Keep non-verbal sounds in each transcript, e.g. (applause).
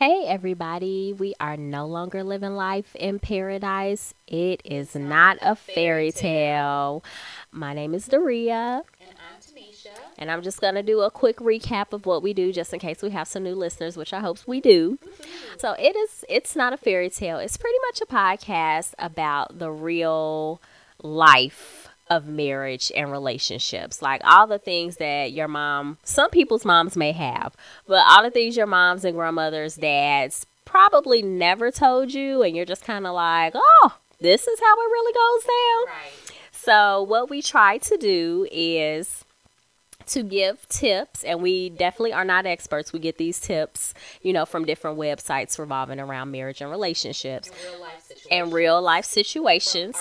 Hey, everybody. We are no longer living life in paradise. It is not a fairy tale. My name is Daria. And I'm Tanisha. And I'm just going to do a quick recap of what we do just in case we have some new listeners, which I hope we do. Mm-hmm. So, it is it's not a fairy tale. It's pretty much a podcast about the real life of marriage and relationships. Like all the things that your mom, some people's moms may have, but all the things your moms and grandmothers, dads probably never told you, and you're just kind of like, oh, this is how it really goes down. Right. So, what we try to do is to give tips and we definitely are not experts we get these tips you know from different websites revolving around marriage and relationships In real life situations. and real life situations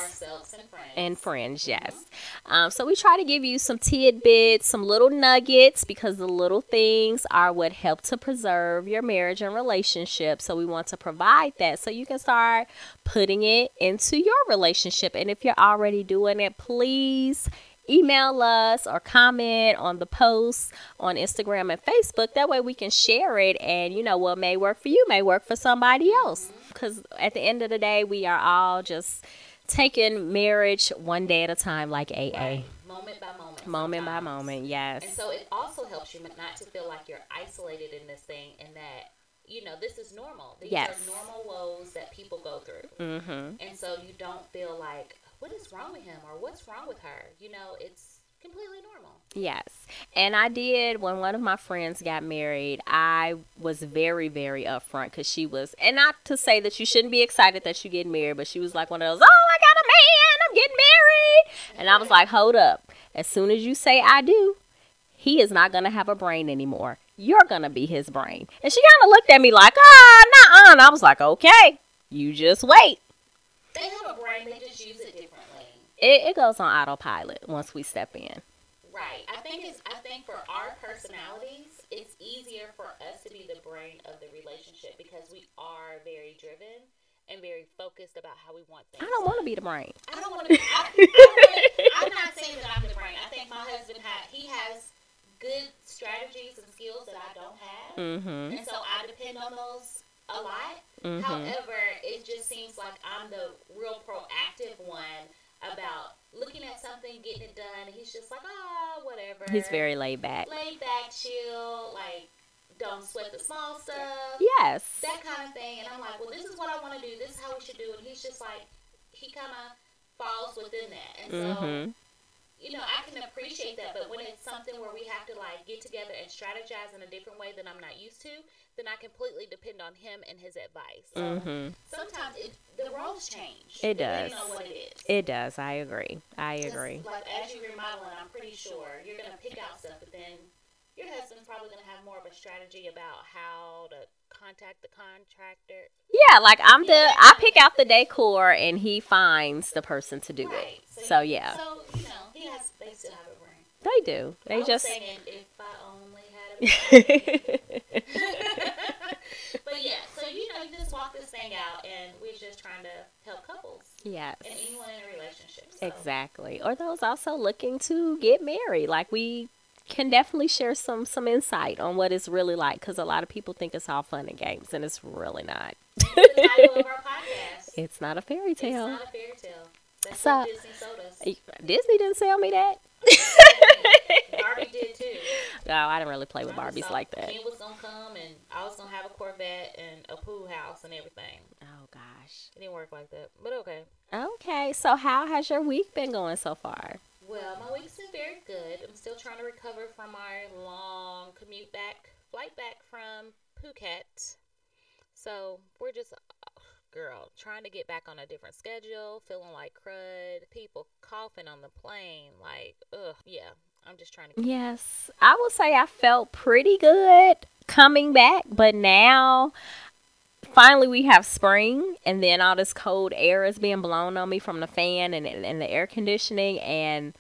and friends. yes. Um, so we try to give you some tidbits, some little nuggets, because the little things are what help to preserve your marriage and relationship. So we want to provide that so you can start putting it into your relationship. And if you're already doing it, please email us or comment on the posts on Instagram and Facebook. That way we can share it and you know what may work for you may work for somebody else. Because at the end of the day, we are all just taking marriage one day at a time, like AA. Right. Moment by moment. Moment by moment, yes. And so it also helps you not to feel like you're isolated in this thing and that, you know, this is normal. These Yes. are normal woes that people go through. mm-hmm. And so you don't feel like, what is wrong with him or what's wrong with her? You know, it's completely normal. Yes. And I did when one of my friends got married, I was very, very upfront because she was, and not to say that you shouldn't be excited that you get married, but she was like one of those, oh, I got a man, I'm getting married. And I was like, hold up. As soon as you say I do, he is not going to have a brain anymore. You're going to be his brain. And she kind of looked at me like, ah, nah, and I was like, okay, you just wait. They have a brain, they just use it differently. It, it goes on autopilot once we step in. Right. I think it's I think for our personalities, it's easier for us to be the brain of the relationship because we are very driven and very focused about how we want things. I don't want to be the brain. I don't want to be. I, I I'm not saying that I'm the brain. I think my husband ha he has good strategies and skills that I don't have, Mm-hmm. and so I depend on those a lot. Mm-hmm. However, it just seems like I'm the real proactive one about looking at something, getting it done. He's just like, ah, whatever. He's very laid back. laid back, chill, like don't sweat the small stuff, Yes. that kind of thing. And I'm like, well, this is what I want to do. This is how we should do. it. And he's just like, he kind of falls within that. And so, Mm-hmm. You know, I can appreciate that. But when it's something where we have to like get together and strategize in a different way that I'm not used to, then I completely depend on him and his advice. So Mm-hmm. sometimes it, the roles change. It does. on what it is. It does. I agree. I agree. Like as you remodeling, I'm pretty sure you're gonna pick out stuff, but then your husband's probably gonna have more of a strategy about how to contact the contractor. Yeah, like I'm the I pick out the decor and he finds the person to do Right. it. So yeah, So you know, he has. They still have a brain. they do. I They was just saying if I only had a brain. (laughs) (laughs) but yeah, so you know, you just walk this thing out, and we're just trying to help couples yes. and anyone in a relationship. So. Exactly. Or those also looking to get married. Like we can definitely share some some insight on what it's really like because a lot of people think it's all fun and games and it's really not. That's the title of our podcast. It's not a fairy tale. It's not a fairy tale. That's So- Disney sold us. Disney didn't sell me that. (laughs) Barbie did too. No, I didn't really play with Barbies like that. Ken was gonna come and I was gonna have a Corvette and a pool house and everything. Oh gosh. It didn't work like that, but okay. Okay, so how has your week been going so far? Well, my week's been very good. I'm still trying to recover from our long commute back, flight back from Phuket. So we're just, girl, trying to get back on a different schedule, feeling like crud, people coughing on the plane, like, ugh, yeah. I'm just trying to. Yes, I will say I felt pretty good coming back, but now finally we have spring and then all this cold air is being blown on me from the fan and, and the air conditioning and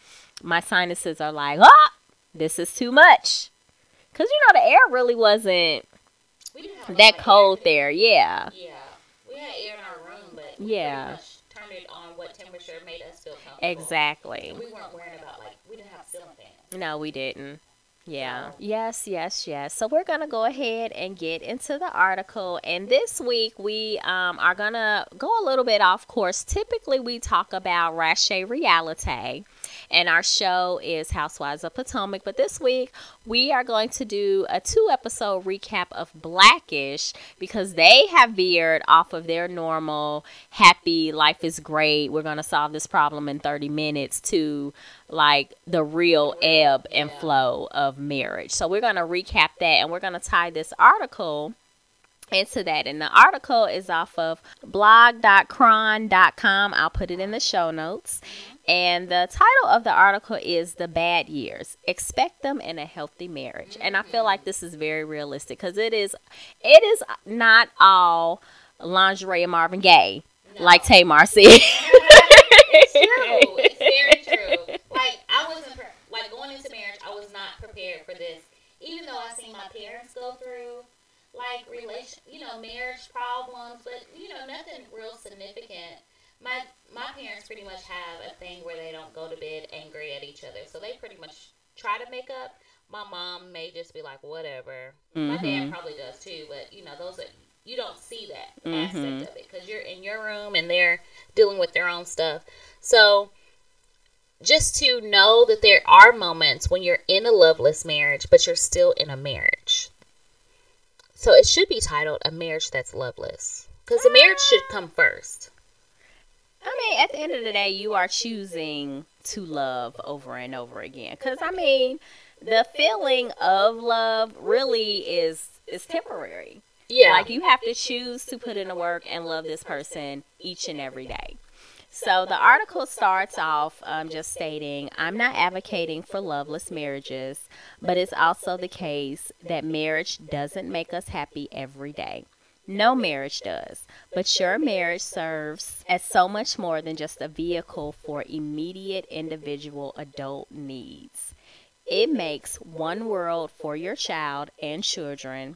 my sinuses are like, "Ah, this is too much." Cuz you know the air really wasn't We didn't have a lot that cold there. Yeah. Yeah, we had air in our room, but Yeah. turned it on what temperature made us feel comfortable. Exactly. We weren't worrying about like we didn't have ceiling fans. No, we didn't. Yeah. Yes, yes, yes. So we're going to go ahead and get into the article. And this week we um, are going to go a little bit off course. Typically, we talk about Rache Reality, and our show is Housewives of Potomac. But this week we are going to do a two episode recap of Blackish because they have veered off of their normal happy life is great. We're going to solve this problem in 30 minutes to like the real ebb and flow of marriage. So we're going to recap that and we're going to tie this article into that. And the article is off of blog.chron.com. I'll put it in the show notes. And the title of the article is The Bad Years. Expect them in a healthy marriage. And I feel like this is very realistic because it is it is not all lingerie and Marvin Gaye, no. like Tamar said. it's true. It's (laughs) very true. Like I wasn't like going into marriage, I was not prepared for this. Even though I've seen my parents go through like relation, you know, marriage problems, but you know, nothing real significant my my parents pretty much have a thing where they don't go to bed angry at each other. So they pretty much try to make up. My mom may just be like, whatever. Mm-hmm. My dad mm-hmm. probably does too, but you know, those are you don't see that mm-hmm. aspect of it because you're in your room and they're dealing with their own stuff. So just to know that there are moments when you're in a loveless marriage, but you're still in a marriage. So it should be titled A Marriage That's Loveless because the marriage should come first. I mean, at the end of the day, you are choosing to love over and over again. Because I mean, the feeling of love really is is temporary. Yeah. Like you have to choose to put in the work and love this person each and every day. So the article starts off um, just stating, I'm not advocating for loveless marriages, but it's also the case that marriage doesn't make us happy every day. No marriage does. But your marriage serves as so much more than just a vehicle for immediate individual adult needs. It makes one world for your child and children.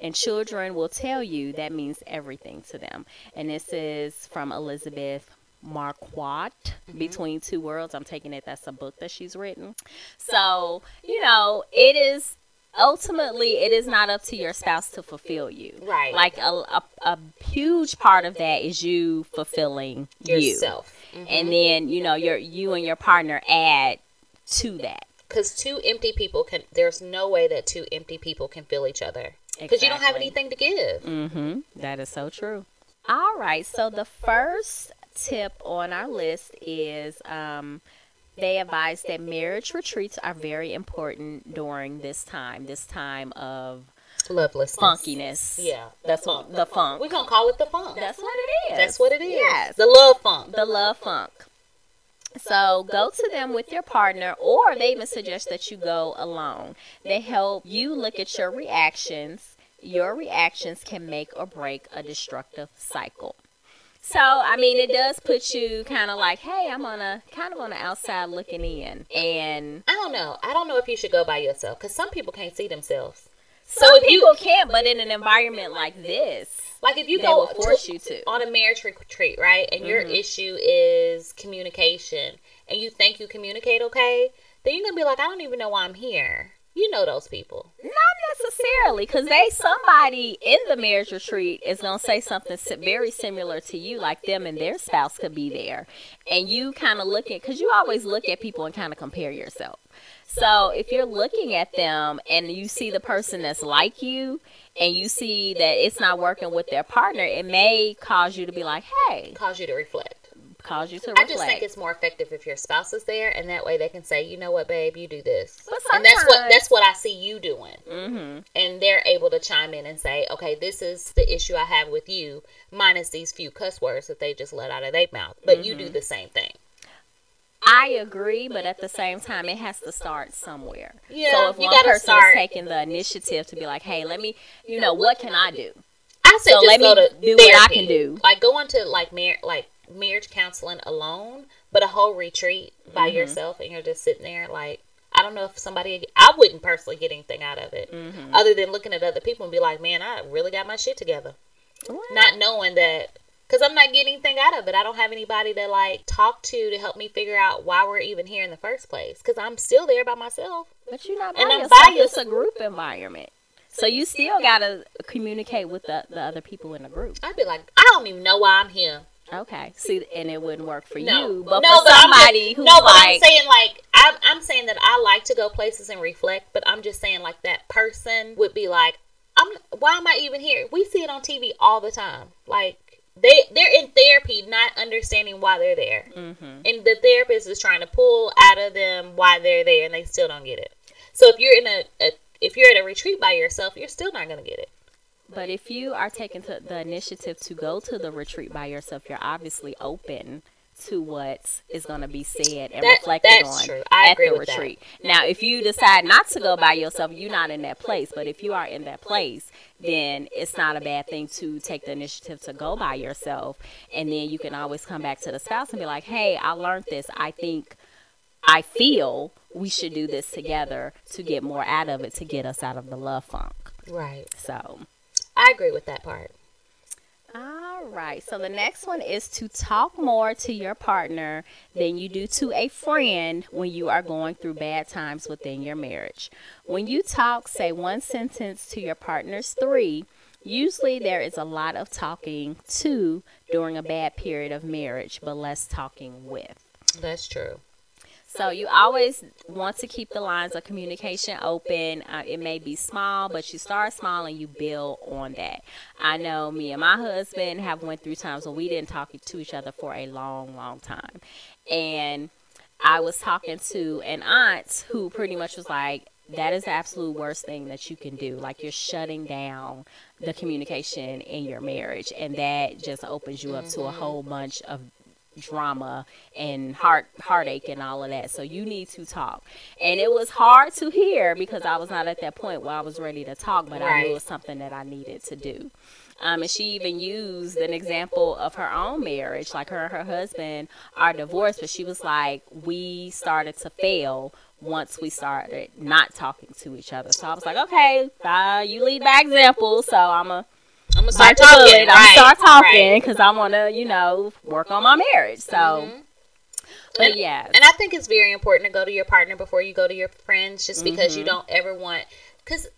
And children will tell you that means everything to them. And this is from Elizabeth Marquardt, mm-hmm. Between Two Worlds. I'm taking it that's a book that she's written. So, you know, it is ultimately it is not up to your spouse to fulfill you. Right. Like a, a, a huge part of that is you fulfilling yourself. You. Mm-hmm. and then you know your you and your partner add to that. Because two empty people can there's no way that two empty people can fill each other. Because exactly. you don't have anything to give. Mm-hmm. That is so true. All right. So the first tip on our list is um they advise that marriage retreats are very important during this time, this time of loveless funkiness. Yeah, that's what the funk. We're gonna call it the funk. That's what it is. That's what it is. Yes, the love funk. The love funk. So go to them with your partner, or they even suggest that you go alone. They help you look at your reactions. Your reactions can make or break a destructive cycle. So I mean, it does put you kind of like, hey, I'm on a kind of on the outside looking in, and I don't know. I don't know if you should go by yourself because some people can't see themselves. Some so people you, can't, but in an environment like this, like if you go force to, you to on a marriage retreat, right, and mm-hmm. your issue is communication, and you think you communicate okay, then you're gonna be like, I don't even know why I'm here. You know those people. Not necessarily, because they somebody in the marriage retreat is gonna say something very similar to you, like them and their spouse could be there, and you kind of look at because you always look at people and kind of compare yourself. So if you're looking at them and you see the person that's like you, and you see that it's not working with their partner, it may cause you to be like, hey, cause you to reflect cause you to reflect. I just think it's more effective if your spouse is there, and that way they can say, you know what, babe, you do this, and that's what that's what I see you doing, mm-hmm. and they're able to chime in and say, okay, this is the issue I have with you, minus these few cuss words that they just let out of their mouth, but mm-hmm. you do mm-hmm. the same thing. I agree, but at the same time, it has to start somewhere. Yeah, so if one person start. is taking the initiative to be like, "Hey, let me, you know, what can I do?" I say so let me do therapy. what I can do. Like going to like mar- like marriage counseling alone, but a whole retreat by mm-hmm. yourself and you're just sitting there like I don't know if somebody I wouldn't personally get anything out of it mm-hmm. other than looking at other people and be like, "Man, I really got my shit together." What? Not knowing that cuz I'm not getting anything out of it. I don't have anybody to like talk to to help me figure out why we're even here in the first place cuz I'm still there by myself. But you're not by And yourself. by It's a group environment. So you still gotta communicate with the, the other people in the group. I'd be like, I don't even know why I'm here. Okay. See, and it wouldn't work for No, you, but no, for but somebody just- who's no, but I'm saying like I'm, I'm saying that I like to go places and reflect, but I'm just saying like that person would be like, I'm why am I even here? We see it on TV all the time. Like they they're in therapy, not understanding why they're there, mm-hmm. and the therapist is trying to pull out of them why they're there, and they still don't get it. So if you're in a, a if you're at a retreat by yourself, you're still not gonna get it. But if you are taking to the initiative to go to the retreat by yourself, you're obviously open to what is going to be said and That- reflected on at the with that. retreat. Now, if you decide not to go by yourself, you're not in that place. But if you are in that place, then it's not a bad thing to take the initiative to go by yourself. And then you can always come back to the spouse and be like, hey, I learned this. I think, I feel we should do this together to get more out of it, to get us out of the love funk. Right. So. I agree with that part. All right. So the next one is to talk more to your partner than you do to a friend when you are going through bad times within your marriage. When you talk, say one sentence to your partner's three. Usually there is a lot of talking to during a bad period of marriage, but less talking with. That's true. So you always want to keep the lines of communication open. Uh, it may be small, but you start small and you build on that. I know me and my husband have went through times when we didn't talk to each other for a long, long time, and I was talking to an aunt who pretty much was like, that is the absolute worst thing that you can do. Like you're shutting down the communication in your marriage, and that just opens you up to a whole bunch of drama and heart heartache and all of that. So you need to talk. And it was hard to hear because I was not at that point where I was ready to talk, but I knew it was something that I needed to do. Um, and she even used an example of her own marriage. Like her and her husband are divorced, but she was like, we started to fail once we started not talking to each other. So I was like, okay, uh, you lead by example. So I'm a I'm gonna start start talking. I'm right, start talking right. because I want to, you know, work on my marriage. So, Mhm. but And- yeah, And I think it's very important to go to your partner before you go to your friends, just because you Mhm. don't ever want. Because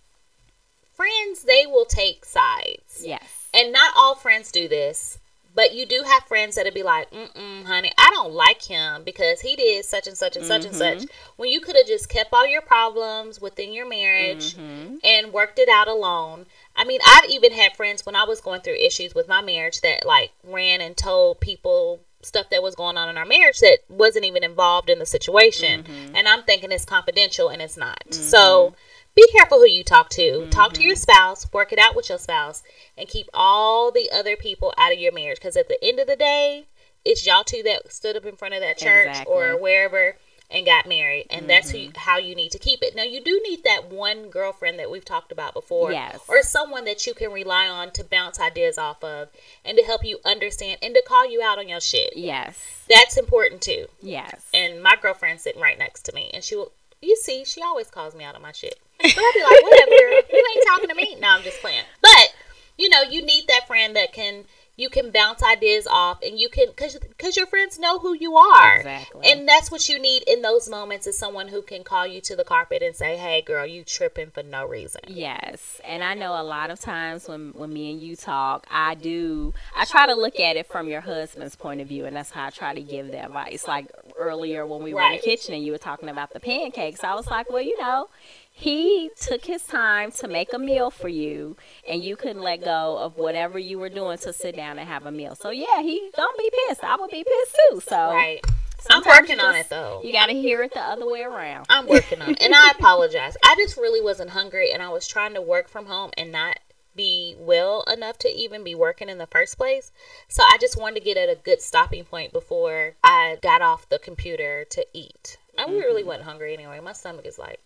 friends, they will take sides, yes, and not all friends do this. But you do have friends that'll be like, "Mm-mm, honey, I don't like him because he did such and such and such and Mhm. such." When you could have just kept all your problems within your marriage Mhm. and worked it out alone. I mean, I've even had friends when I was going through issues with my marriage that like ran and told people stuff that was going on in our marriage that wasn't even involved in the situation. Mm-hmm. And I'm thinking it's confidential and it's not. So be careful who you talk to. Talk to Mm-hmm. your spouse, work it out with your spouse, and keep all the other people out of your marriage. Because at the end of the day, it's y'all two that stood up in front of that church Exactly. Mm-hmm. or wherever and got married, and that's who mm-hmm. how you need to keep it. Now, you do need that one girlfriend that we've talked about before, Yes. or someone that you can rely on to bounce ideas off of, and to help you understand and to call you out on your shit. yes, That's important too. yes. And my girlfriend's sitting right next to me, and she will. You see, she always calls me out on my shit. But I'll be like, whatever, girl. You ain't talking to me. No, I'm just playing. But you know, you need that friend that can you can bounce ideas off, and you can because because your friends know who you are. Exactly. And that's what you need in those moments is someone who can call you to the carpet and say, "Hey, girl, you tripping for no reason." Yes, and I know a lot of times when when me and you talk, I do I try to look at it from your husband's point of view, and that's how I try to give the advice. Like earlier when we were in the kitchen and you were talking about the pancakes, I was like, well, you know, he took his time to make a meal for you, and you couldn't let go of whatever you were doing to sit down and have a meal. So yeah, he don't be pissed. I would be pissed too. So Right. I'm working you on it though. You got to hear it the other way around. I'm working on it. And I (laughs) apologize. I just really wasn't hungry and I was trying to work from home and not be well enough to even be working in the first place. So I just wanted to get at a good stopping point before I got off the computer to eat. I really mm-hmm. wasn't hungry anyway. My stomach is like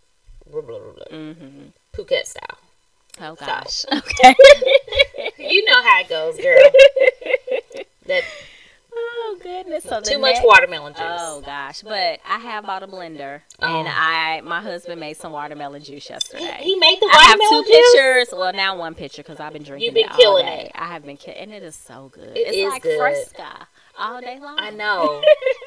blah, blah, blah, blah. Mm-hmm. Phuket style. Oh gosh. (laughs) Okay. You know how it goes, girl. That Oh goodness! So too much next- watermelon juice. Oh gosh! But I have bought a blender, Oh. and I my husband made some watermelon juice he, yesterday. he made the watermelon juice. I have two juice. pictures. Well, now one picture because I've been drinking. You've been it all killing day. it. I have been killing, and it is so good. It it's is like good. Fresca all day long. I know.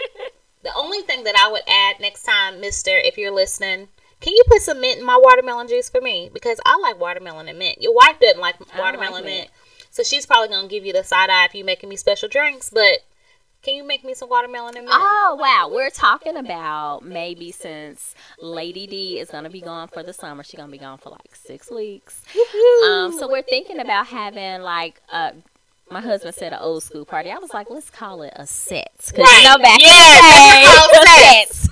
(laughs) the only thing that I would add next time, Mister, if you're listening, Can you put some mint in my watermelon juice for me? Because I like watermelon and mint. Your wife doesn't like watermelon like mint. mint. So she's probably gonna give you the side eye if you're making me special drinks. But can you make me some watermelon and mint? Oh wow, we're talking about maybe since Lady D is gonna be gone for the summer. She's gonna be gone for like six weeks. Um, so we're thinking about having like a. My husband said an old school party. I was like, let's call it a set. 'Cause Right. you know back in Yeah, the day, what it's called, sets.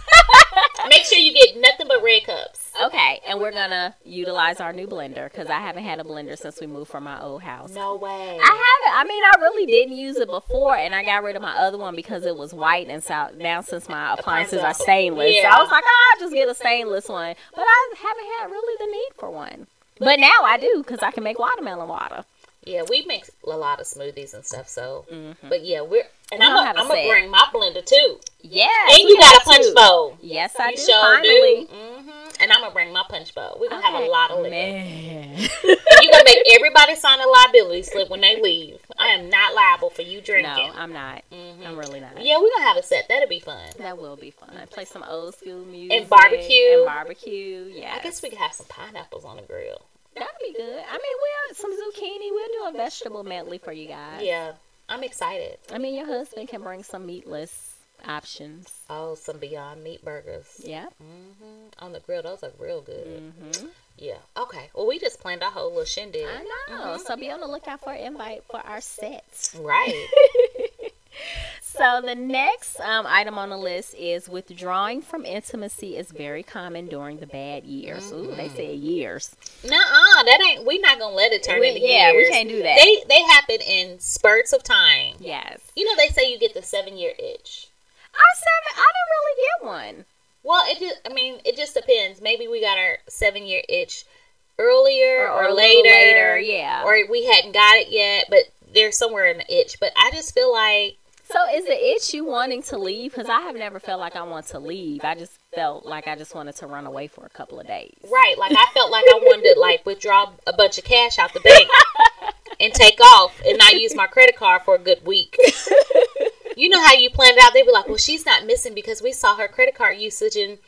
(laughs) Make sure you get nothing but red cups. Okay, and we're gonna utilize our new blender because I haven't had a blender since we moved from my old house. No way. I haven't. I mean, I really didn't use it before, and I got rid of my other one because it was white. And so now, since my appliances are stainless, so I was like, oh, I'll just get a stainless one. But I haven't had really the need for one. But now I do because I can make watermelon water. Yeah, we make a lot of smoothies and stuff. So, Mm-hmm. but yeah, we're and I'm gonna have a I'm gonna set. bring my blender too. Yeah, And you got a punch bowl. Yes, I you do. sure finally. do. hmm And I'm gonna bring my punch bowl. We're gonna have a lot of liquor. Man. You're gonna make everybody sign a liability slip when they leave. I am not liable for you drinking. no. I'm not. Mhm. I'm really not. Yeah, we're gonna have a set. That'll be fun. That will be fun. Play some old school music and barbecue. And barbecue. Yeah. I guess we could have some pineapples on the grill. That'd be good. I mean, we'll some zucchini. We'll do a vegetable medley for you guys. Yeah, I'm excited. I mean, your husband can bring some meatless options. Oh, some Beyond Meat burgers. Yeah. hmm On the grill, those are real good. Mm-hmm. Yeah. Okay. Well, we just planned our whole little shindig. I know. So be on the lookout for an invite for our sets. Right. (laughs) So the next um, item on the list is withdrawing from intimacy is very common during the bad years. Ooh, they say years. Nuh-uh, that ain't. We not gonna let it turn We- into yeah, we can't do that. They they happen in spurts of time. Yes. You know, they say you get the seven year itch. I seven. I didn't really get one. Well, it just. I mean, it just depends. Maybe we got our seven year itch earlier Or- or, or later, later, yeah. or we hadn't got it yet, but they're somewhere in the itch. But I just feel like So is the you wanting to leave? Because I have never felt like I want to leave. I just felt like I just wanted to run away for a couple of days. right, like I felt like I wanted to like withdraw a bunch of cash out the bank and take off and not use my credit card for a good week. You know how you planned out? They'd be like, "Well, she's not missing because we saw her credit card usage in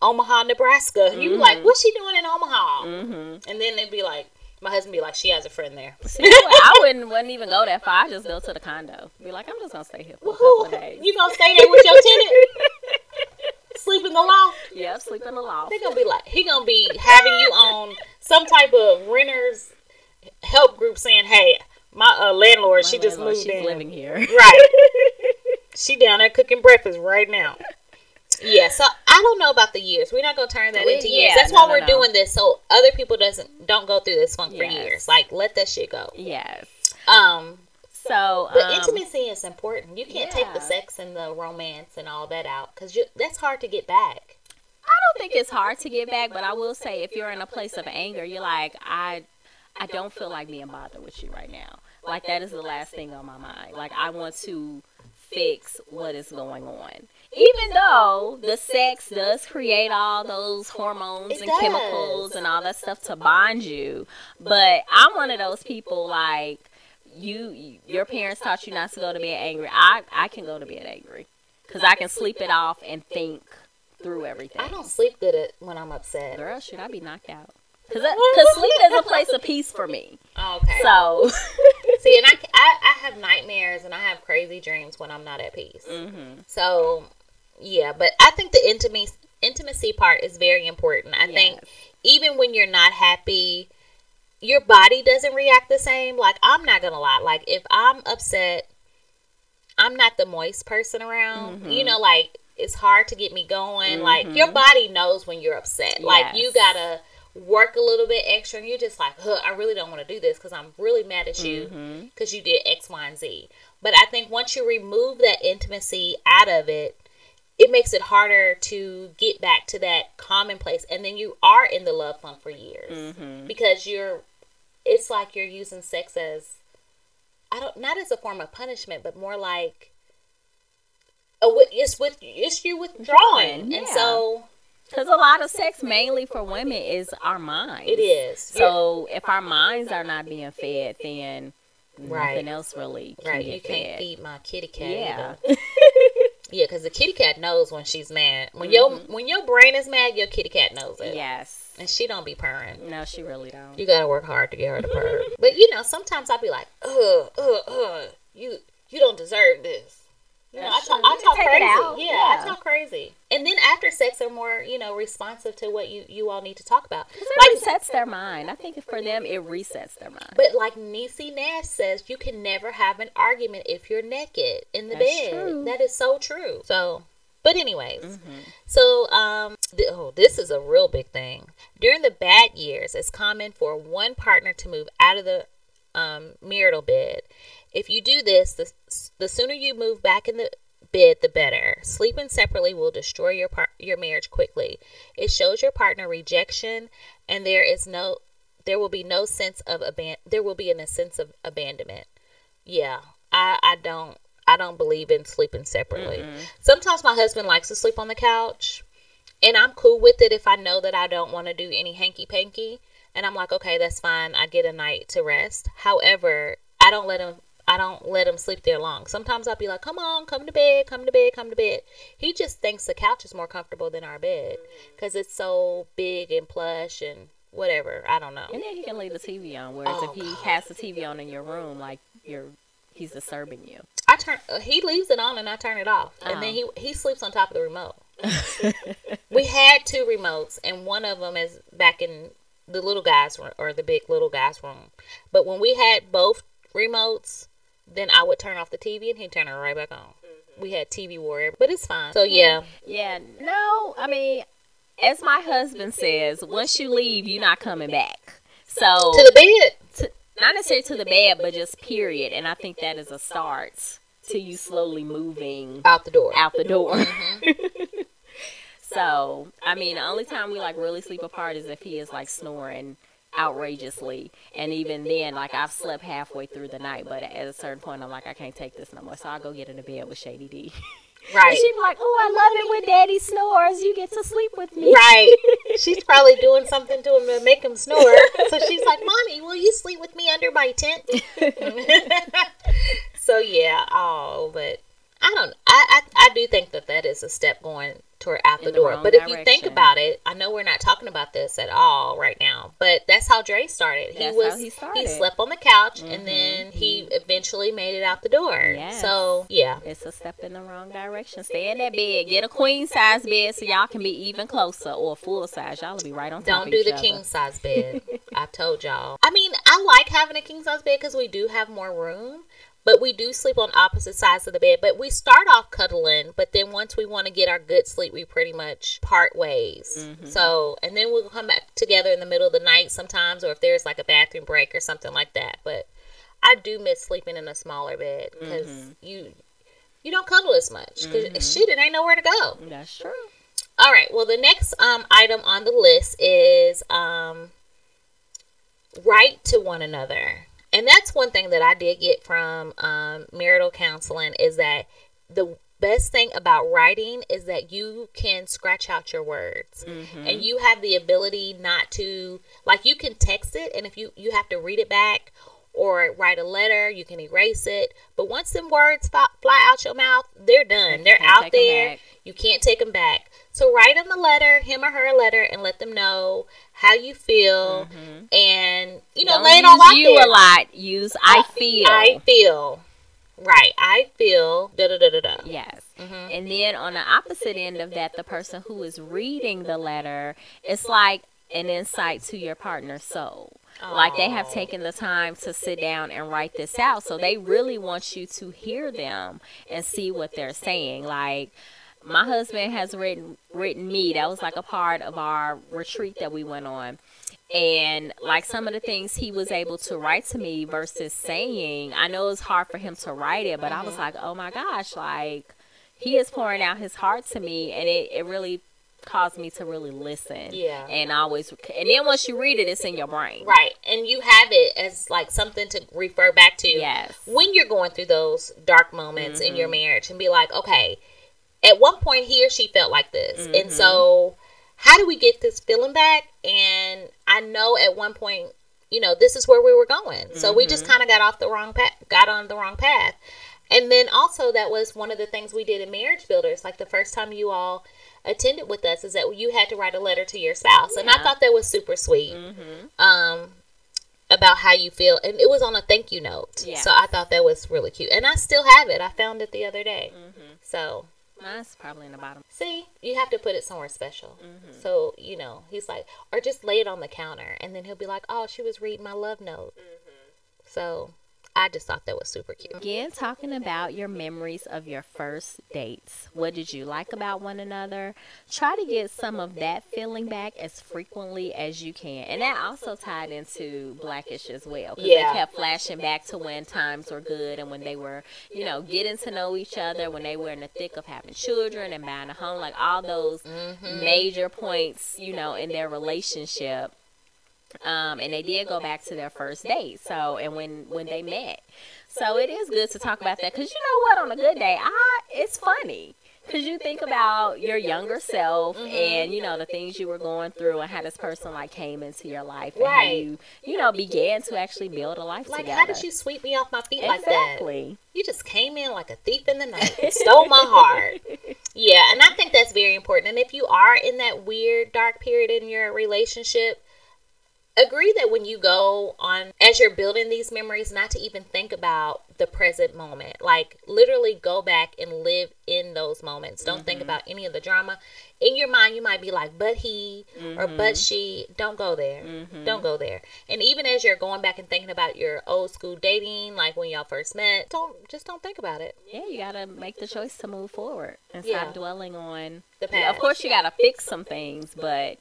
Omaha, Nebraska." And you be like, "What's she doing in Omaha?" Mm-hmm. And then they'd be like, "My husband be like, she has a friend there." (laughs) See, I wouldn't wouldn't even go that far. I just go to the condo. Be like, I'm just gonna stay here for a couple of days. You gonna stay there with your tenant? (laughs) Sleep in the loft? Yeah, sleep in the loft. They gonna be like, he gonna be having you on some type of renters help group saying, "Hey, my uh, landlord, My she just landlord, moved she's in. living here. Right. (laughs) she down there cooking breakfast right now. Yeah, so I don't know about the years. We're not gonna turn that We- into years. yeah, That's no, why no, we're no. doing this so other people doesn't don't go through this funk for years. Like let that shit go. Yes. Um, So, but um, intimacy is important. You can't take the sex and the romance and all that out because that's hard to get back. I don't think it's hard to get back, but I will say if you're in a place of anger, you're like, I, I don't feel like being bothered with you right now. Like that is the last thing on my mind. Like I want to fix what is going on. Even though the sex does create all those hormones It and does. chemicals and all that stuff to bond you, but I'm one of those people like you your parents taught you not to go to bed angry. I I can go to bed angry cuz I can sleep it off and think through everything. I don't sleep good at, when I'm upset. Girl, should I be knocked out? Cause, cause (laughs) sleep is a place of peace for me. Okay. So, (laughs) See, and I, I, I have nightmares and I have crazy dreams when I'm not at peace. hmm So, yeah, but I think the intimacy intimacy part is very important. I think even when you're not happy, your body doesn't react the same. Like I'm not gonna lie. Like if I'm upset, I'm not the moist person around. Mhm. You know, like it's hard to get me going. Like your Mhm. body knows when you're upset. Like you gotta work a little bit extra, and you're just like, huh, I really don't want to do this because I'm really mad at you because you did X, Y, and Z. But I think once you remove that intimacy out of it, it makes it harder to get back to that commonplace. And then you are in the love funk for years Mhm. because you're, it's like you're using sex as, I don't, not as a form of punishment, but more like, a, it's with, it's you withdrawing. Withdrawing, And so Cause a lot of sex, mainly for women, is our minds. it is. So if our minds are not being fed, then Right. nothing else really can right. get You can't fed. feed my kitty cat. Yeah. (laughs) Yeah, because the kitty cat knows when she's mad. When Mm-hmm. your when your brain is mad, your kitty cat knows it. Yes. And she don't be purring. No, she really don't. You gotta work hard to get her to purr. (laughs) but you know, sometimes I'll be like, ugh, ugh, ugh, you you don't deserve this. You know, I talk. I talk crazy. out. Yeah, I Yeah. talk crazy. And then after sex, they're more, you know, responsive to what you you all need to talk about. It Like, resets their mind. I think for them, it resets their mind. but like Niecy Nash says, you can never have an argument if you're naked in the That's bed. true. That is so true. So, but anyways, Mm-hmm. so um, th- oh, this is a real big thing. During the bad years, it's common for one partner to move out of the um, marital bed. If you do this, the, the sooner you move back in the bed, the better. Sleeping separately will destroy your par- your marriage quickly. It shows your partner rejection, and there is no, there will be no sense of aban- There will be a sense of abandonment. Yeah, I I don't I don't believe in sleeping separately. Sometimes my husband likes to sleep on the couch, and I'm cool with it if I know that I don't want to do any hanky panky. And I'm like, okay, that's fine. I get a night to rest. However, I don't let him. I don't let him sleep there long. Sometimes I'll be like, come on, come to bed, come to bed, come to bed. He just thinks the couch is more comfortable than our bed because it's so big and plush and whatever. I don't know. And then he can leave the TV on. Whereas Oh, if he has the TV on in your room, like you're, he's disturbing you. I turn. Uh, he leaves it on and I turn it off, and then he Oh. he sleeps on top of the remote. (laughs) we had two remotes, and one of them is back in the little guy's room or the big little guy's room. But when we had both remotes, then I would turn off the TV and he'd turn it right back on. We had TV war, but it's fine. So yeah, Yeah, no, I mean, as my husband says, once you leave, you're not coming back. So, to the bed. to, not necessarily to the bed, but just period. And I think that is a start to you slowly moving Out the door. out the door. Mm-hmm. (laughs) so, I mean, the only time we like really sleep apart is if he is like snoring outrageously. And even then, like I've slept halfway through the night, but at a certain point, I'm like, I can't take this no more. So I'll go get in the bed with Shady D. (laughs) Right. And she'd be like, Oh, I love it when daddy snores. You get to sleep with me. Right. (laughs) She's probably doing something to him to make him snore. So she's like, Mommy, will you sleep with me under my tent? (laughs) so yeah, oh, but I don't I, I I do think that that is a step going toward out the, the door. But if you think about it, I know we're not talking about this at all right now, but that's how Dre started. That's he was he started. Mm-hmm. slept on the couch and then he eventually made it out the door. Yes. So yeah. It's a step in the wrong direction. Stay in that bed. Get a queen size bed so y'all can be even closer, or full size. Y'all will be right on top Don't of do the other. king size bed. (laughs) I've told y'all. I mean, I like having a king size bed because we do have more room, but we do sleep on opposite sides of the bed. But we start off cuddling, but then once we want to get our good sleep, we pretty much part ways. Mm-hmm. So, and then we'll come back together in the middle of the night sometimes, or if there's like a bathroom break or something like that. But I do miss sleeping in a smaller bed because Mm-hmm. you you don't cuddle as much because shit, it ain't nowhere to go. That's true. All right. Well, the next um, item on the list is um, write to one another, and that's one thing that I did get from um, marital counseling is that the best thing about writing is that you can scratch out your words. And you have the ability not to like you can text it and if you you have to read it back or write a letter you can erase it but once them words fly, out your mouth they're done they're out there you can't take them back. So write them a letter, him or her a letter, and let them know how you feel, and you know, Don't lay it all out you there. a lot. Use I feel. I feel. Right. I feel. Da da da da da. Yes. Mm-hmm. And then on the opposite end of that, the person who is reading the letter, it's like an insight to your partner's soul. Like they have taken the time to sit down and write this out. So they really want you to hear them and see what they're saying. Like my husband has written written me. That was like a part of our retreat that we went on. And like some of the things he was able to write to me versus saying, I know it's hard for him to write it, but I was mm-hmm. like, oh my gosh, like he is pouring out his heart to me, and it, it really caused me to really listen. Yeah. And always, and then once you read it, it's in your brain. Right. And you have it as like something to refer back to. Yes. When you're going through those dark moments in Mm-hmm. your marriage, and be like, okay, at one point he or she felt like this, Mm-hmm. and so how do we get this feeling back? And I know at one point, you know, this is where we were going. So we Mm-hmm. just kind of got off the wrong path, got on the wrong path. And then also that was one of the things we did in Marriage Builders. Like the first time you all attended with us is that you had to write a letter to your spouse, and I thought that was super sweet. Mm-hmm. Um, about how you feel, and it was on a thank you note. Yes. So I thought that was really cute, and I still have it. I found it the other day. Mm-hmm. So Mine's probably in the bottom. see, you have to put it somewhere special. Mm-hmm. So you know, he's like, or just lay it on the counter, and then he'll be like, "Oh, she was reading my love note." So I just thought that was super cute. Again, talking about your memories of your first dates. What did you like about one another? Try to get some of that feeling back as frequently as you can. And that also tied into Blackish as well. Because Yeah. they kept flashing back to when times were good and when they were, you know, getting to know each other, when they were in the thick of having children and buying a home. Like all those mm-hmm. major points, you know, in their relationship um, and they did go back to their first date. So, and when when they met, so it is good to talk about that because you know what, on a good day, I it's funny because you think about your younger self and you know the things you were going through and how this person like came into your life and how you you know began to actually build a life Like, together. how did you sweep me off my feet like that? exactly? You just came in like a thief in the night and stole my heart. (laughs) Yeah, and I think that's very important. And if you are in that weird dark period in your relationship, agree that when you go on as you're building these memories not to even think about the present moment. Like literally go back and live in those moments. Don't think mm-hmm. about any of the drama. In your mind you might be like but he or mm-hmm. but she. Don't go there. Mm-hmm. Don't go there. And even as you're going back and thinking about your old school dating like when y'all first met don't just don't think about it. Yeah, you gotta make the choice to move forward and Yeah. stop dwelling on The Yeah, of course, you gotta fix some things, but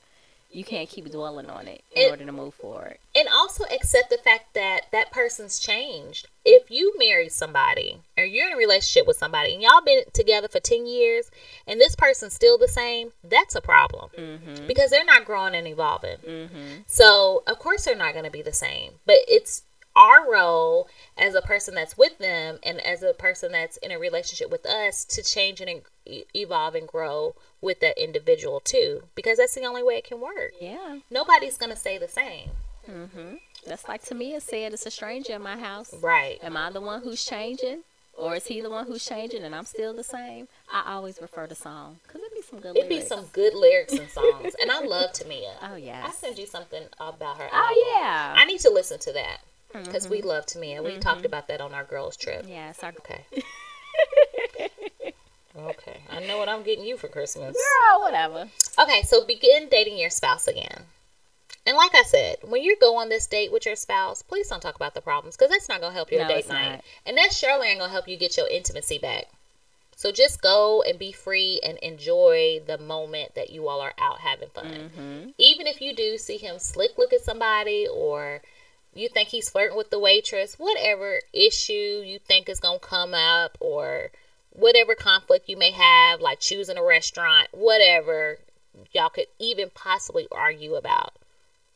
you can't keep dwelling on it in It- order to move forward. and also accept the fact that that person's changed. If you marry somebody or you're in a relationship with somebody and y'all been together for 10 years and this person's still the same, that's a problem Mm-hmm. because they're not growing and evolving. Mm-hmm. So, of course, they're not going to be the same, but it's our role as a person that's with them and as a person that's in a relationship with us to change and evolve and grow with that individual too because that's the only way it can work. Yeah. Nobody's going to stay the same. Mm-hmm. That's like Tamia said, it's a stranger in my house. Right. Am I the one who's changing? Or is he the one who's changing and I'm still the same? I always refer to song because it'd be some good It'd be lyrics. some good lyrics and songs. and I love Tamia. (laughs) Oh, yeah, I send you something about her. album. Oh, yeah. I need to listen to that because Mm-hmm. we love Tamia. We talked about that on our girls' trip. Yes, our Okay. (laughs) okay. I know what I'm getting you for Christmas. girl, whatever. Okay, so begin dating your spouse again. And like I said, when you go on this date with your spouse, please don't talk about the problems because that's not going to help your No, date night. not. And that surely ain't going to help you get your intimacy back. So just go and be free and enjoy the moment that you all are out having fun. Mm-hmm. Even if you do see him slick look at somebody or you think he's flirting with the waitress, whatever issue you think is going to come up or whatever conflict you may have, like choosing a restaurant, whatever y'all could even possibly argue about.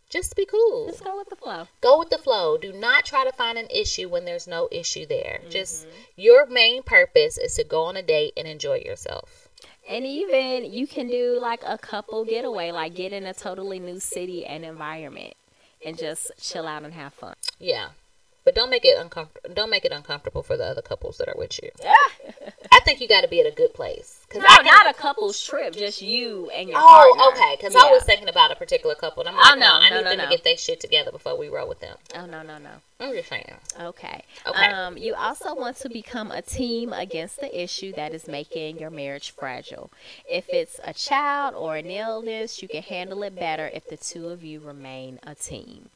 Just be cool. Just go with the flow. Go with the flow. Do not try to find an issue when there's no issue there. Mm-hmm. Just your main purpose is to go on a date and enjoy yourself. And even you can do like a couple getaway, like get in a totally new city and environment and just chill out and have fun. Yeah. But don't make it uncomfortable. Don't make it uncomfortable for the other couples that are with you. Yeah. I think you got to be at a good place. Cause No, I can- not a couple's trip, just you and your Oh, partner. okay. Because I was thinking about a particular couple, and I'm like, Oh, no, no, I need no, them no. to get their shit together before we roll with them. Oh no, no, no. I'm just saying. Okay. Okay. Um, you also want to become a team against the issue that is making your marriage fragile. If it's a child or an illness, you can handle it better if the two of you remain a team.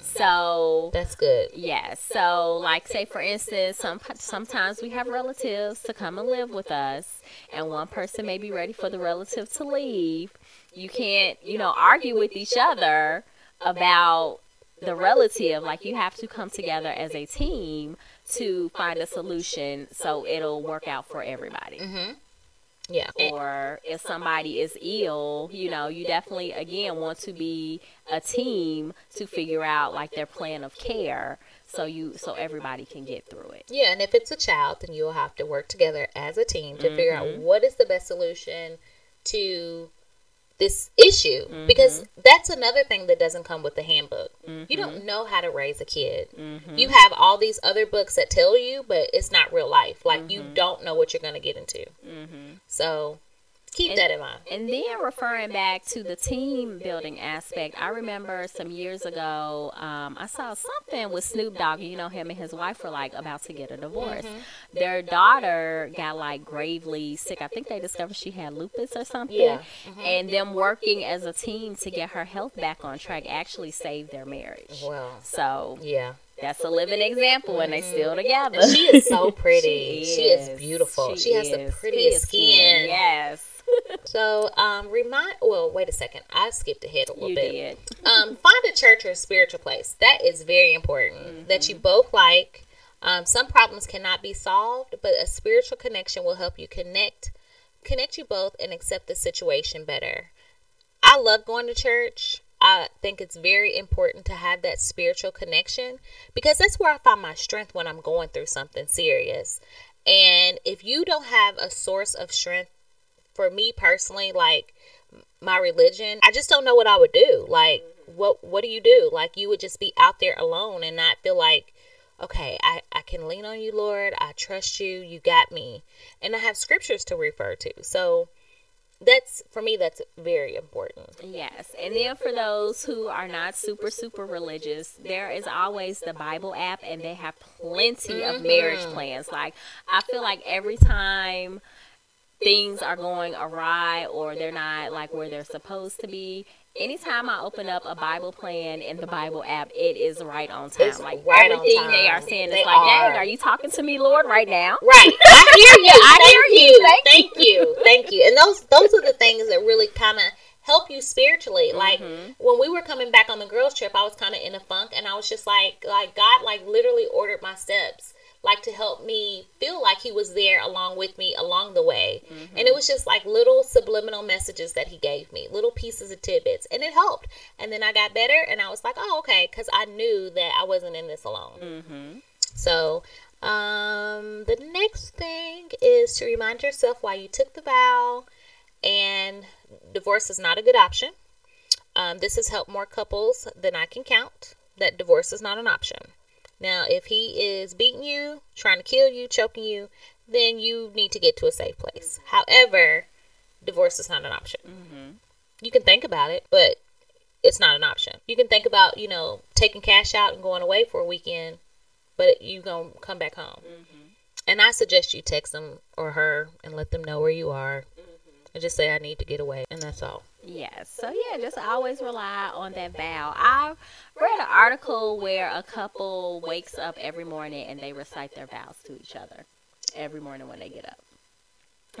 So That's good. Yes. So, like, say for instance, some sometimes we have relatives to come and live with us, and one person may be ready for the relative to leave. You can't, you know, argue with each other about the relative. Like, you have to come together as a team to find a solution so it'll work out for everybody Mm-hmm. Yeah. Or if somebody is ill, you know, you definitely again want to be a team to figure out like their plan of care so you so everybody can get through it. Yeah, and if it's a child, then you'll have to work together as a team to figure out mm-hmm. what is the best solution to this issue mm-hmm. because that's another thing that doesn't come with the handbook. Mm-hmm. You don't know how to raise a kid. Mm-hmm. You have all these other books that tell you, but it's not real life. Like you mm-hmm. don't know what you're going to get into. Mm-hmm. So keep and, that in mind. And then referring back to the team building aspect, I remember some years ago, um, I saw something with Snoop Dogg. You know, him and his wife were like about to get a divorce. Mm-hmm. Their daughter got like gravely sick. I think they discovered she had lupus or something. Yeah. Mm-hmm. And them working as a team to get her health back on track actually saved their marriage. Well, so yeah that's a living example when they still together. And she is so (laughs) pretty. she, is. she is beautiful. She, she has the prettiest skin. skin. Yes (laughs) so um remind well wait a second i skipped ahead a little you bit did. (laughs) um find a church or a spiritual place that is very important mm-hmm. that you both like um, some problems cannot be solved but a spiritual connection will help you connect connect you both and accept the situation better i love going to church I think it's very important to have that spiritual connection because that's where I find my strength when I'm going through something serious. And if you don't have a source of strength for me personally, like my religion, I just don't know what I would do. Like, what what do you do? Like, you would just be out there alone and not feel like, okay, I, I can lean on you, Lord. I trust you. You got me. And I have scriptures to refer to. So that's for me that's very important yes and then for those who are not super super religious there is always the bible app and they have plenty mm-hmm. of marriage plans like i feel like every time things are going awry or they're not like where they're supposed to be anytime I open up a Bible plan in the Bible app, it is right on time. It's like right everything they are saying is like, are. dang, are you talking to me, Lord, right now? Right. (laughs) I hear you. I hear you. Thank, you. Thank you. And those those are the things that really kind of help you spiritually. Like mm-hmm. when we were coming back on the girls trip, I was kind of in a funk and I was just like like God like literally ordered my steps like to help me feel like he was there along with me along the way. Mm-hmm. And it was just like little subliminal messages that he gave me, little pieces of tidbits, and it helped. And then I got better and I was like, oh, okay, because I knew that I wasn't in this alone. Mm-hmm. So, um, the next thing is to remind yourself why you took the vow, and divorce is not a good option. Um, this has helped more couples than I can count that divorce is not an option. Now, if he is beating you, trying to kill you, choking you, then you need to get to a safe place. However, divorce is not an option. Mm-hmm. You can think about it, but it's not an option. You can think about, you know, taking cash out and going away for a weekend, but you gonna come back home. Mm-hmm. And I suggest you text them or her and let them know where you are. And just say I need to get away, and that's all. Yes. So yeah, just always rely on that vow. I read an article where a couple wakes up every morning and they recite their vows to each other every morning when they get up.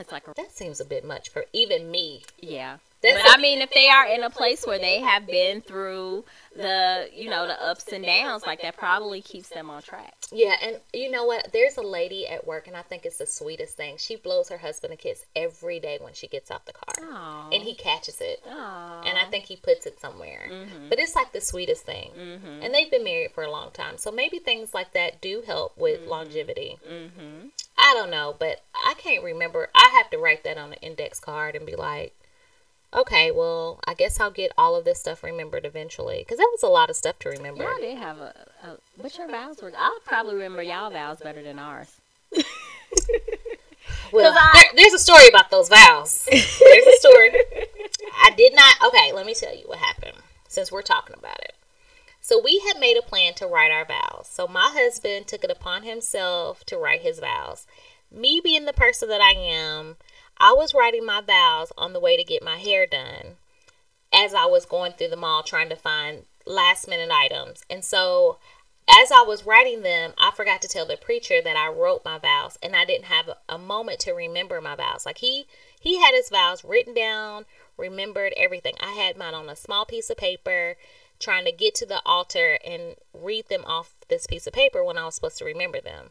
It's like that seems a bit much for even me. Yeah. That's but a, I mean, if they are in a place where they have been through the, you know, the ups and downs, like that probably keeps them on track. Yeah, and you know what? There's a lady at work, and I think it's the sweetest thing. She blows her husband a kiss every day when she gets out the car, Aww. and he catches it, Aww. and I think he puts it somewhere. Mm-hmm. But it's like the sweetest thing, mm-hmm. and they've been married for a long time, so maybe things like that do help with mm-hmm. longevity. I don't know, but I can't remember. I have to write that on an index card and be like okay, well, I guess I'll get all of this stuff remembered eventually because that was a lot of stuff to remember. Y'all did have a, a what's your vows were? I'll probably remember y'all vows better than ours. (laughs) well, (laughs) I, there, there's a story about those vows. (laughs) There's a story. I did not. Okay, let me tell you what happened since we're talking about it. So we had made a plan to write our vows. So my husband took it upon himself to write his vows. Me being the person that I am, I was writing my vows on the way to get my hair done as I was going through the mall trying to find last minute items. And so as I was writing them, I forgot to tell the preacher that I wrote my vows and I didn't have a moment to remember my vows. Like he he had his vows written down, remembered everything. I had mine on a small piece of paper trying to get to the altar and read them off this piece of paper when I was supposed to remember them.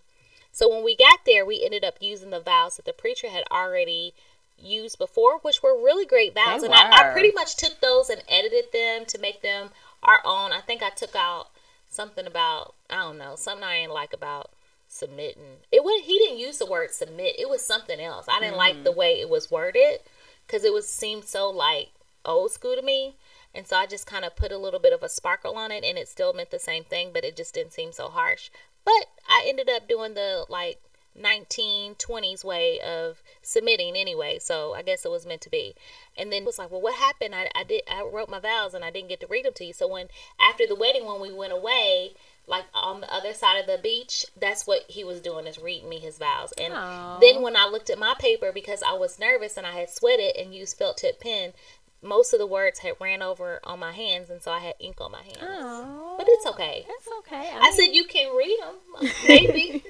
So when we got there, we ended up using the vows that the preacher had already used before, which were really great vows. and I, I, pretty much took those and edited them to make them our own. I think I took out something about I don't know something I didn't like about submitting. It was he didn't use the word submit. It was something else. I didn't mm-hmm. like the way it was worded because it was seemed so like old school to me. And so I just kind of put a little bit of a sparkle on it and it still meant the same thing, but it just didn't seem so harsh. But I ended up doing the like 1920s way of submitting anyway so i guess it was meant to be and then it was like well what happened I, I did i wrote my vows and i didn't get to read them to you so when after the wedding when we went away like on the other side of the beach that's what he was doing is reading me his vows and Aw. then when i looked at my paper because i was nervous and i had sweated and used felt tip pen most of the words had ran over on my hands and so i had ink on my hands Oh, but it's okay That's okay. I said you can read them, (laughs) maybe.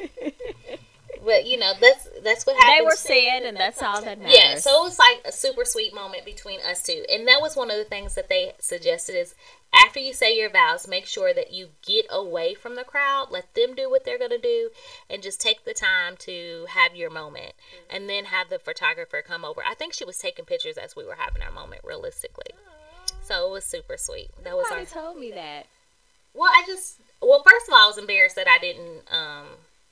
But you know that's that's what happens. they were said, and that's all that matters. yeah, so it was like a super sweet moment between us two, and that was one of the things that they suggested is after you say your vows, make sure that you get away from the crowd, let them do what they're gonna do, and just take the time to have your moment, and then have the photographer come over. I think she was taking pictures as we were having our moment, realistically. So it was super sweet. That was our Nobody told me that. well, I just well, first of all, I was embarrassed that I didn't. um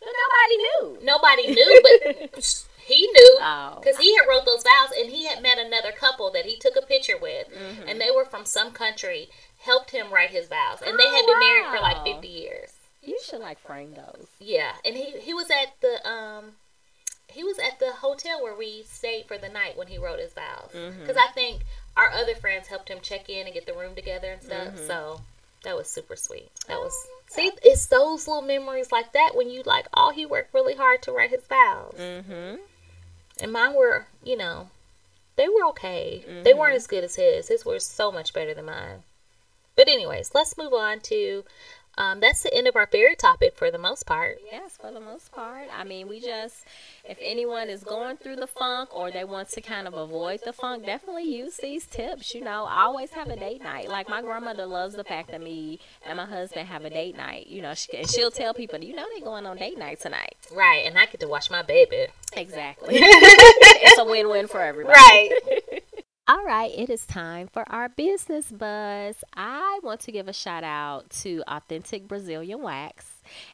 Nobody knew. Nobody knew, but (laughs) he knew Oh. because he had wrote those vows, and he had met another couple that he took a picture with, Mm-hmm. and they were from some country. Helped him write his vows, and they Oh, had been married for like fifty years. You should like frame those. Yeah, and he he was at the um. He was at the hotel where we stayed for the night when he wrote his vows. Mm-hmm. Because I think our other friends helped him check in and get the room together and stuff. Mm-hmm. So that was super sweet. That was see, it's those little memories like that when you like, oh, he worked really hard to write his vows, Mm-hmm. and mine were, you know, they were okay. They weren't as good as his. His were so much better than mine. But anyways, let's move on to. Um, that's the end of our fairy topic for the most part. Yes, for the most part. I mean, we just, if anyone is going through the funk or they want to kind of avoid the funk, definitely use these tips. You know, always have a date night. Like my grandmother loves the fact that me and my husband have a date night. You know, she, and she'll tell people, you know, they're going on date night tonight. Right, and I get to watch my baby. Exactly. (laughs) it's a win-win for everybody. Right. (laughs) All right, it is time for our business buzz. I want to give a shout out to Authentic Brazilian Wax.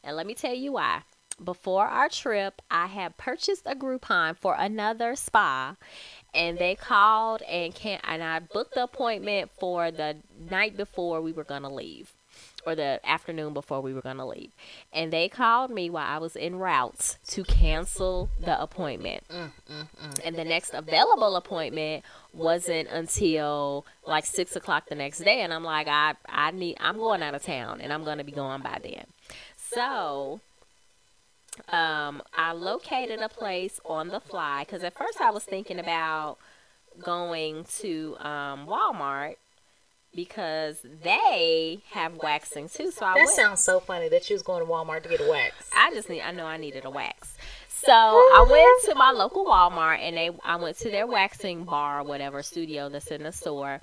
And let me tell you why. Before our trip, I had purchased a Groupon for another spa, and they called and can and I booked the appointment for the night before we were gonna leave, or the afternoon before we were gonna leave. And they called me while I was en route to cancel the appointment. And the next available appointment wasn't until like six o'clock the next day, and I'm like, I I need I'm going out of town, and I'm gonna be gone by then. So um, I located a place on the fly because at first I was thinking about going to um, Walmart because they have waxing too. So I That went. sounds so funny that she was going to Walmart to get a wax. I just need. I know I needed a wax. So I went to my local Walmart and they. I went to their waxing bar, whatever studio that's in the store,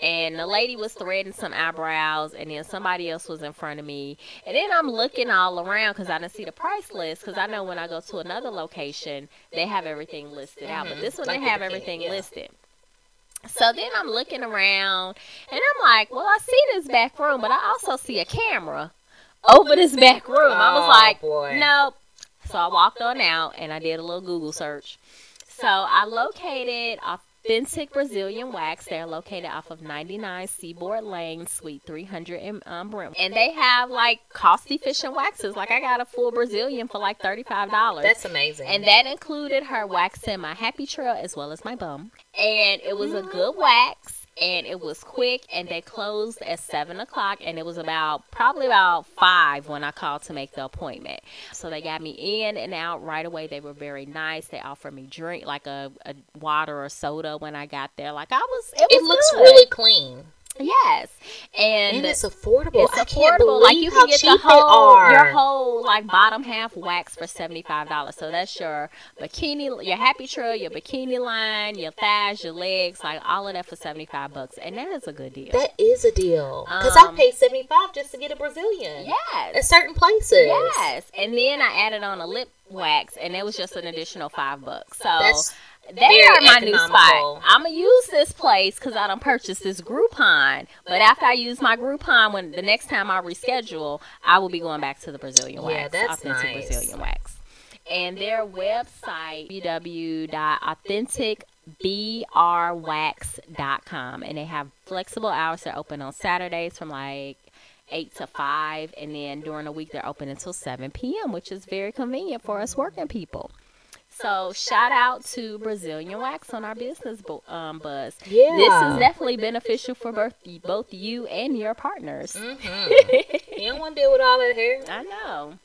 and the lady was threading some eyebrows, and then somebody else was in front of me, and then I'm looking all around because I didn't see the price list because I know when I go to another location they have everything listed out, but mm-hmm. this one Like they have everything yeah. listed. So then I'm looking around and I'm like, well, I see this back room, but I also see a camera over this back room. I was Oh, like, nope. So I walked on out and I did a little Google search. So I located Authentic Brazilian Wax. They're located off of 99 Seaboard Lane, Suite 300 in um, Brentwood. And they have like cost efficient waxes. Like I got a full Brazilian for like $35. That's amazing. And that included her waxing my happy trail as well as my bum. And it was a good wax. And it was quick, and they closed at seven o'clock, and it was about probably about five when I called to make the appointment. So they got me in and out right away. They were very nice. They offered me drink like a, a water or soda when I got there. Like I was, it, it looks good. really clean. Yes, and, And it's affordable. it's I affordable. Like you can get the whole your whole like bottom half wax for seventy five dollars. So that's your bikini, your happy trail, your bikini line, your thighs, your legs, like all of that for seventy five bucks, and that is a good deal. that is a deal. Because I Um, paid seventy five just to get a Brazilian. yes, At certain places. yes, and then I added on a lip wax, and it was just an additional five bucks. So. That's they are my new spot. I'm gonna use this place because I don't purchase this Groupon. But after I use my Groupon, when the next time I reschedule, I will be going back to the Brazilian wax, Yeah, that's authentic nice. Brazilian wax. And their website brwax.com. And they have flexible hours. They're open on Saturdays from like 8 to 5. And then during the week, they're open until 7 p.m., which is very convenient for us working people. So shout out to Brazilian Wax on our business um, buzz. Yeah, this is definitely beneficial for both both you and your partners. Mm-hmm. (laughs) you don't want to deal with all that hair. I know.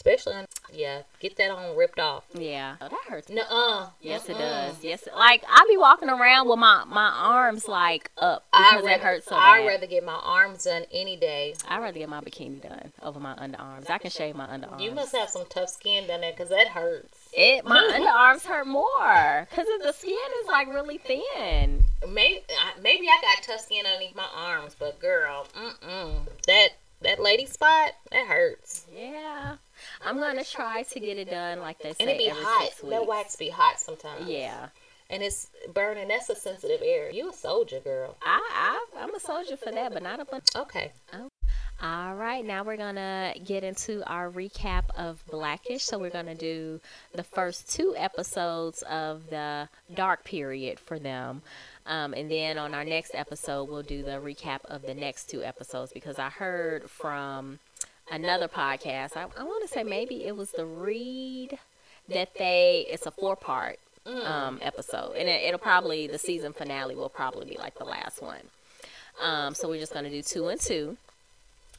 Especially, on, yeah, get that on ripped off. Yeah, oh, that hurts. No, uh, yes, it does. Yes, like I be walking around with my my arms like up because rather, it hurts so bad. I'd rather get my arms done any day. I'd rather get my bikini done over my underarms. I can shave my underarms. You must have some tough skin down there because that hurts. It my (laughs) underarms hurt more because the skin is like really thin. Maybe maybe I got tough skin underneath my arms, but girl, mm that that lady spot that hurts. Yeah. I'm gonna try to get it done like they say. And it be hot. That wax be hot sometimes. Yeah. And it's burning. That's a sensitive area. You a soldier, girl. I, I I'm a soldier for that, but not a On... Okay. Oh. All right, now we're gonna get into our recap of Blackish. So we're gonna do the first two episodes of the dark period for them. Um, and then on our next episode, we'll do the recap of the next two episodes because I heard from another podcast. I, I want to say maybe it was the Read that they. It's a four part um, episode, and it, it'll probably the season finale will probably be like the last one. Um, so we're just gonna do two and two.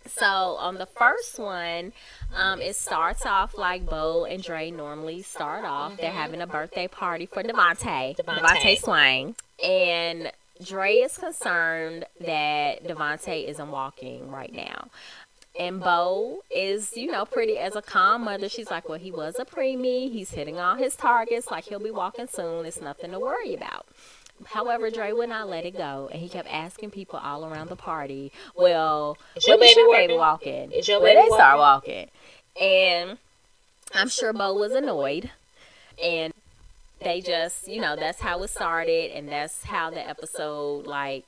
So on the first one, um, it starts off like Bow and Dre normally start off. They're having a birthday party for DeVante, DeVante. Swang, and Dre is concerned that DeVante isn't walking right now. And Bow is, you know, pretty as a calm mother. She's like, well, he was a preemie. He's hitting all his targets. Like, he'll be walking soon. It's nothing to worry about. However, Dre would not let it go, and he kept asking people all around the party, "Well, Is your when is baby your baby walking? Is your when baby they start walking?" And I'm sure Bow was annoyed, and they just, you know, that's how it started, and that's how the episode like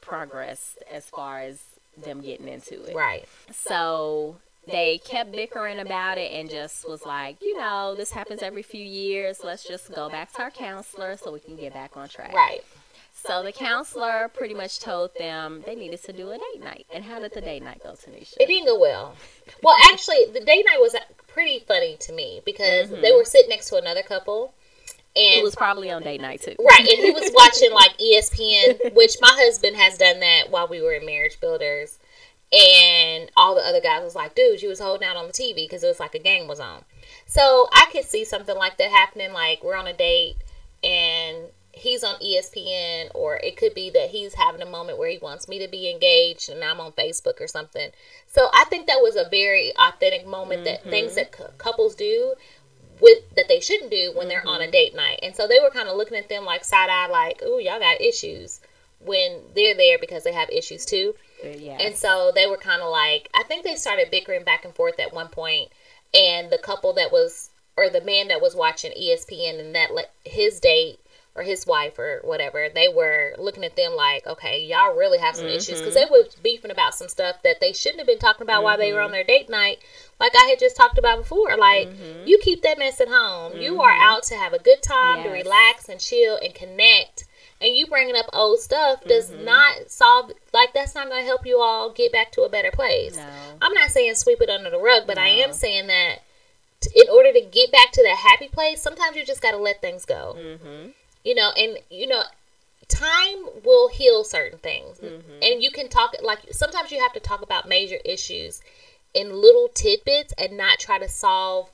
progressed as far as them getting into it. Right. So they kept bickering about it and just was like, you know, this happens every few years. Let's just go back to our counselor so we can get back on track. Right. So the counselor pretty much told them they needed to do a date night. And how did the date night go, Tanisha? It didn't go well. Well, actually, the date night was pretty funny to me because Mm-hmm. they were sitting next to another couple, It was probably on date night too. right, and he was watching like ESPN, (laughs) which my husband has done that while we were in Marriage Builders, and all the other guys was like, "Dude, you was holding out on the TV because it was like a game was on." So I could see something like that happening. Like we're on a date and he's on ESPN, or it could be that he's having a moment where he wants me to be engaged and I'm on Facebook or something. So I think that was a very authentic moment that mm-hmm. things that cou- couples do with that they shouldn't do when they're on a mm-hmm. date night. And so they were kind of looking at them like side eye, like, "Ooh, y'all got issues." When they're there because they have issues too. Uh, yeah. And so they were kind of like, I think they started bickering back and forth at one point, and the couple that was, or the man that was watching ESPN and that let his date or his wife or whatever, they were looking at them like, okay, y'all really have some issues. Mm-hmm. Because they were beefing about some stuff that they shouldn't have been talking about while they were on mm-hmm. their date night. Like I had just talked about before, like mm-hmm. you keep that mess at home. You are out to have a good time, to relax and chill and connect. And you bringing up old stuff does not solve like that's not going to help you all get back to a better place. No. i'm not saying sweep it under the rug but i am saying that t- in order to get back to that happy place sometimes you just got to let things go. Mm-hmm. You know and you know time will heal certain things Mm-hmm. and you can talk like sometimes you have to talk about major issues in little tidbits and not try to solve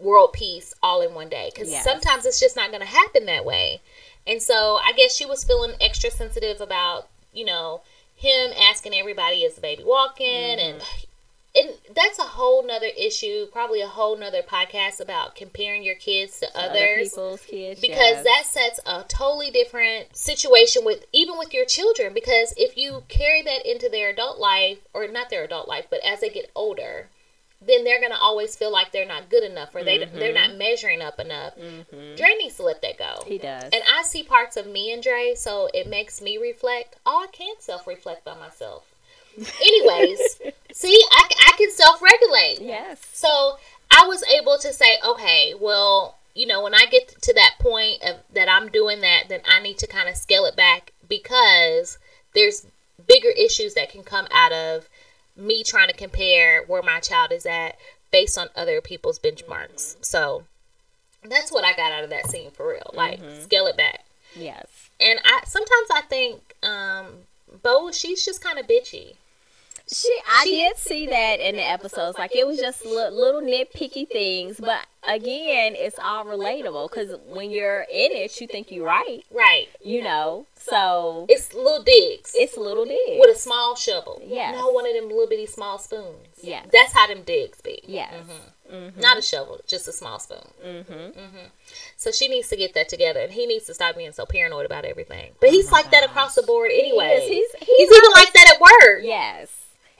world peace all in one day because Yes. sometimes it's just not going to happen that way and so i guess she was feeling extra sensitive about you know him asking everybody is the baby walking and and that's a whole nother issue probably a whole nother podcast about comparing your kids to Other others people's kids. because yes. that sets a totally different situation with even with your children because if you carry that into their adult life or not their adult life but as they get older then they're going to always feel like they're not good enough or they they're not mm-hmm. measuring up enough mm-hmm. Dre needs to let that go he does. and I see parts of me and Dre, so it makes me reflect. Oh, I can self reflect by myself. Anyways, see, I, I can self regulate. yes. So I was able to say, okay, well, you know, when I get to that point of that I'm doing that, then I need to kind of scale it back because there's bigger issues that can come out of me trying to compare where my child is at based on other people's benchmarks. So that's what I got out of that scene for real. Like scale it back. Yes. And I sometimes I think um Bow she's just kind of bitchy. She, I did see that in the episodes. Like it was just li- little nitpicky things, but again, it's all relatable because when you're in it, you think you're right, Right. you know. So It's little digs. it's little digs with a small shovel. Yes. Not one of them little bitty small spoons. Yeah. That's how them digs be. Yeah. Mm-hmm. Not a shovel, just a small spoon. Mm-hmm. So she needs to get that together, and he needs to stop being so paranoid about everything. But he's like that across the board anyway. He. He's- He's, he's even like that at work. Yes.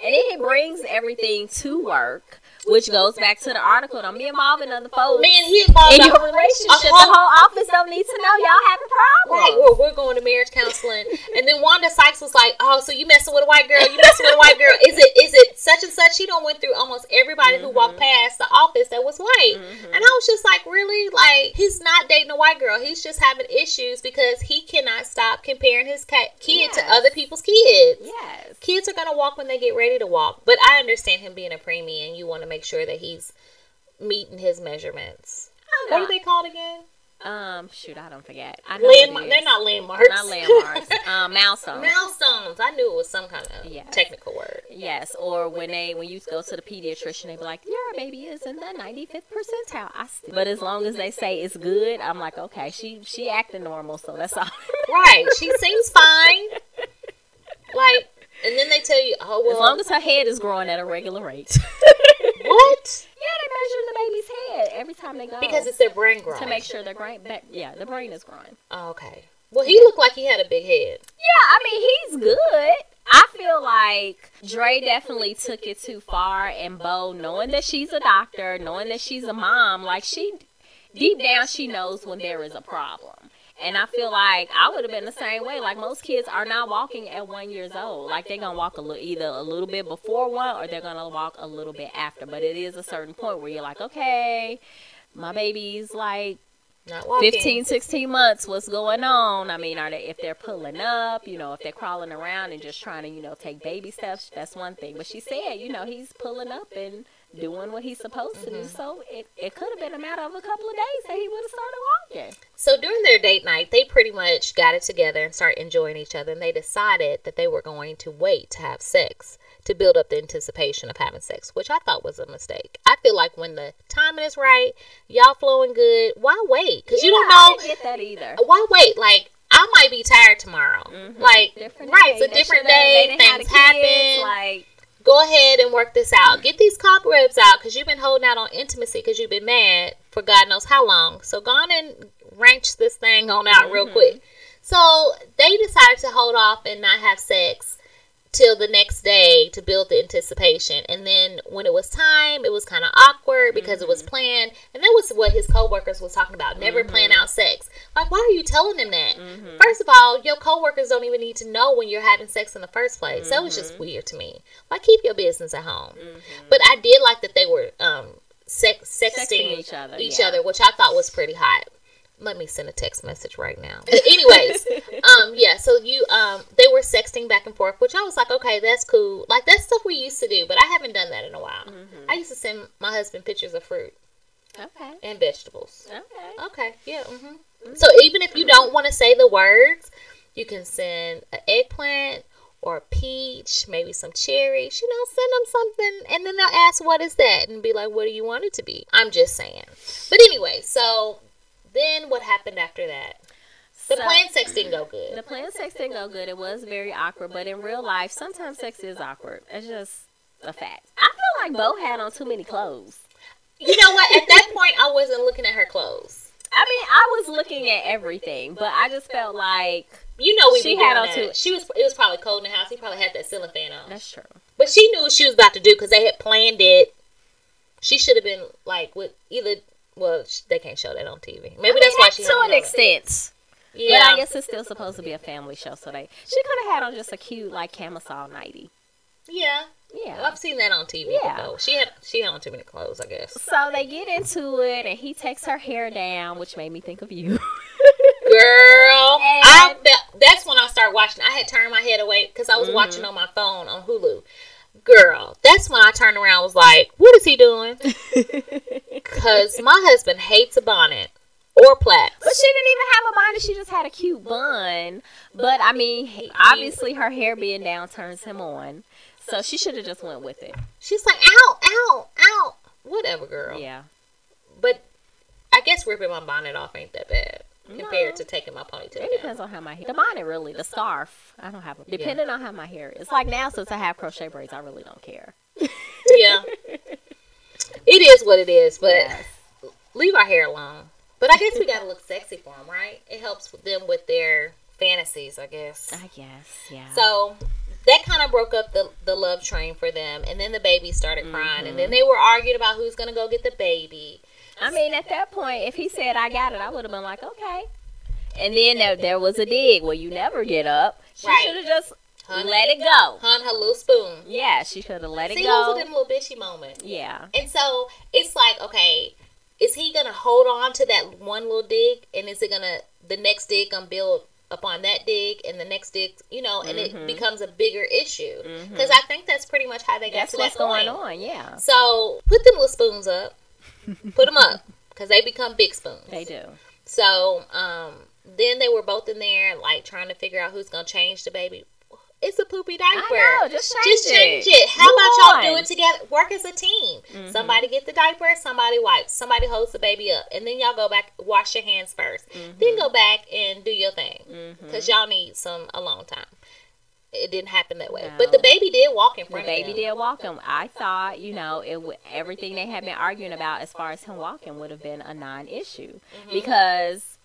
And it brings everything to work, which goes back to the article. Don't be involved in other folks. Man, he involved in your relationship, the whole office don't need to know y'all having Right, problems. we're, we're going to marriage counseling, and then Wanda Sykes was like, "Oh, so you messing with a white girl? You messing with a white girl? Is it is it such and such?" She don't went through almost everybody who walked mm-hmm. past the office that was white, mm-hmm. and I was just like, "Really? Like he's not dating a white girl. He's just having issues because he cannot stop comparing his cat, kid to other people's kids." Yes. Kids are gonna walk when they get ready to walk, but I understand him being a preemie, and you want to make sure that he's meeting his measurements. What are they called again? Um, shoot, I don't forget. I Landmark. They're not landmarks. Not landmarks. (laughs) um, milestones. Milestones. I knew it was some kind of Yes. technical word. Yes, or when they when you go to the pediatrician, they be like, "Your baby is in the 95th percentile." I st- but as long as they say it's good, I'm like, okay, she she acting normal, so that's all. (laughs) Right. She seems fine. Like, and then they tell you, oh well, as long as her head is growing at a regular rate. (laughs) what? Yeah, they measure the baby's head every time they go Because it's their brain growing. to make sure their brain, ba- yeah, the brain is growing. Oh, okay. Well, he looked like he had a big head. Yeah, I mean he's good. I feel like Dre definitely took it too far, and Bow, knowing that she's a doctor, knowing that she's a mom, like she deep down she knows when there is a problem. And I feel like I would have been the same way. Like most kids are not walking at one years old. Like they're gonna walk a little either a little bit before one or they're gonna walk a little bit after. But it is a certain point where you're like, okay, my baby's like Not 15, 16 months, what's going on? I mean, are they if they're pulling up, you know, if they're crawling around and just trying to, you know, take baby steps, that's one thing. But she said, you know, he's pulling up and doing what he's supposed to Mm-hmm. do. So it, it could have been a matter of a couple of days that he would have started walking. So during their date night, they pretty much got it together and started enjoying each other. And they decided that they were going to wait to have sex to build up the anticipation of having sex, which I thought was a mistake. I feel like when the timing is right, y'all flowing good, why wait? Because you don't Yeah, I know didn't get that either. why wait? Like I might be tired tomorrow. Like Mm-hmm. Different right, day. it's a They different day. Things kids, happen. Like, Go ahead and work this out. Get these cobwebs out because you've been holding out on intimacy because you've been mad for God knows how long. So go on and wrench this thing on out real mm-hmm. quick. So they decided to hold off and not have sex till the next day to build the anticipation. And then when it was time, it was kind of awkward because it was mm-hmm. planned. And that was what his coworkers was talking about. Never plan mm-hmm. out sex. Like, why are you telling them that? Mm-hmm. First of all, your coworkers don't even need to know when you're having sex in the first place. That was just weird to me. Like, keep your business at home. But I did like that they were um sex sexting, Sexting each other, each yeah. other, which I thought was pretty hot. Let me send a text message right now. But anyways, (laughs) um, yeah. So you, um, they were sexting back and forth, which I was like, okay, that's cool. Like that's stuff we used to do, but I haven't done that in a while. Mm-hmm. I used to send my husband pictures of fruit okay. and vegetables. Okay. Okay, yeah. hmm So even if you don't want to say the words, you can send an eggplant or a peach, maybe some cherries. You know, send them something, and then they'll ask, "What is that?" and be like, "What do you want it to be?" I'm just saying. But anyway, so then what happened after that? The So- planned sex didn't go good. The planned sex didn't go good. It was very awkward, but in real life, sometimes sex is awkward. It's just a fact. I feel like Bow had on too many clothes. You know what? At that point, I wasn't looking at her clothes. I mean, I was looking at everything, but I just felt like You know, we She had on too- She was. It was probably cold in the house. He probably had that ceiling fan on. that's true. But she knew what she was about to do because they had planned it. She should have been like with either. Well, they can't show that on TV. Maybe that's why she to an extent. Yeah, But I guess it's still supposed to be a family show, so they she could have had on just a cute like camisole nighty. yeah, Yeah. I've seen that on TV Yeah. before. She had she had on too many clothes, I guess. So they get into it, and he takes her hair down, which made me think of you. (laughs) Girl, (laughs) And- I that's when I started watching. I had turned my head away because I was Mm-hmm. watching on my phone on Hulu. Girl, that's when I turned around. and Was like, what is he doing? (laughs) Because my husband hates a bonnet or plaits. But she didn't even have a bonnet. She just had a cute bun. But I mean, obviously her hair being down turns him on. So she should have just went with it. She's like, ow, ow, ow. Whatever, girl. Yeah. But I guess ripping my bonnet off ain't that bad compared No. to taking my ponytail It down. depends on how my hair. The bonnet really, the scarf. I don't have a. Depending on how my hair is. Like now, since I have crochet braids, I really don't care. (laughs) Yeah. it is what it is, but Yes. leave our hair alone. But I guess we gotta look sexy for them, right? It helps them with their fantasies, I guess. I guess. Yeah. So that kind of broke up the the love train for them, and then the baby started crying, Mm-hmm. and then they were arguing about who's gonna go get the baby. I mean, at that point, if he said I got it, I would have been like, okay. And then there, there was a dig. Well, you never get up. She Right. should have just Hun- let it go. Hun, her little spoon. Yeah, she should have let it See, those go. are them little bitchy moments. Yeah. And so it's like, okay, is he gonna hold on to that one little dig, and is it gonna the next dig gonna build upon that dig, and the next dig, you know, and Mm-hmm. it becomes a bigger issue? Because I think that's pretty much how they got That's to what's that going on. Yeah. So put them little spoons up, put them up, because they become big spoons. They do. So um, then they were both in there, like trying to figure out who's gonna change the baby. It's a poopy diaper. I know, just change just change it. it. How Move about y'all do it together? Work as a team. Mm-hmm. Somebody get the diaper, somebody wipes, somebody holds the baby up, and then y'all go back, wash your hands 1st Mm-hmm. then go back and do your thing, because y'all need some alone time. It didn't happen that way, but the baby did walk in The baby did walk him. I thought, you know, it would everything they had been arguing about as far as him walking would have been a non-issue mm-hmm. because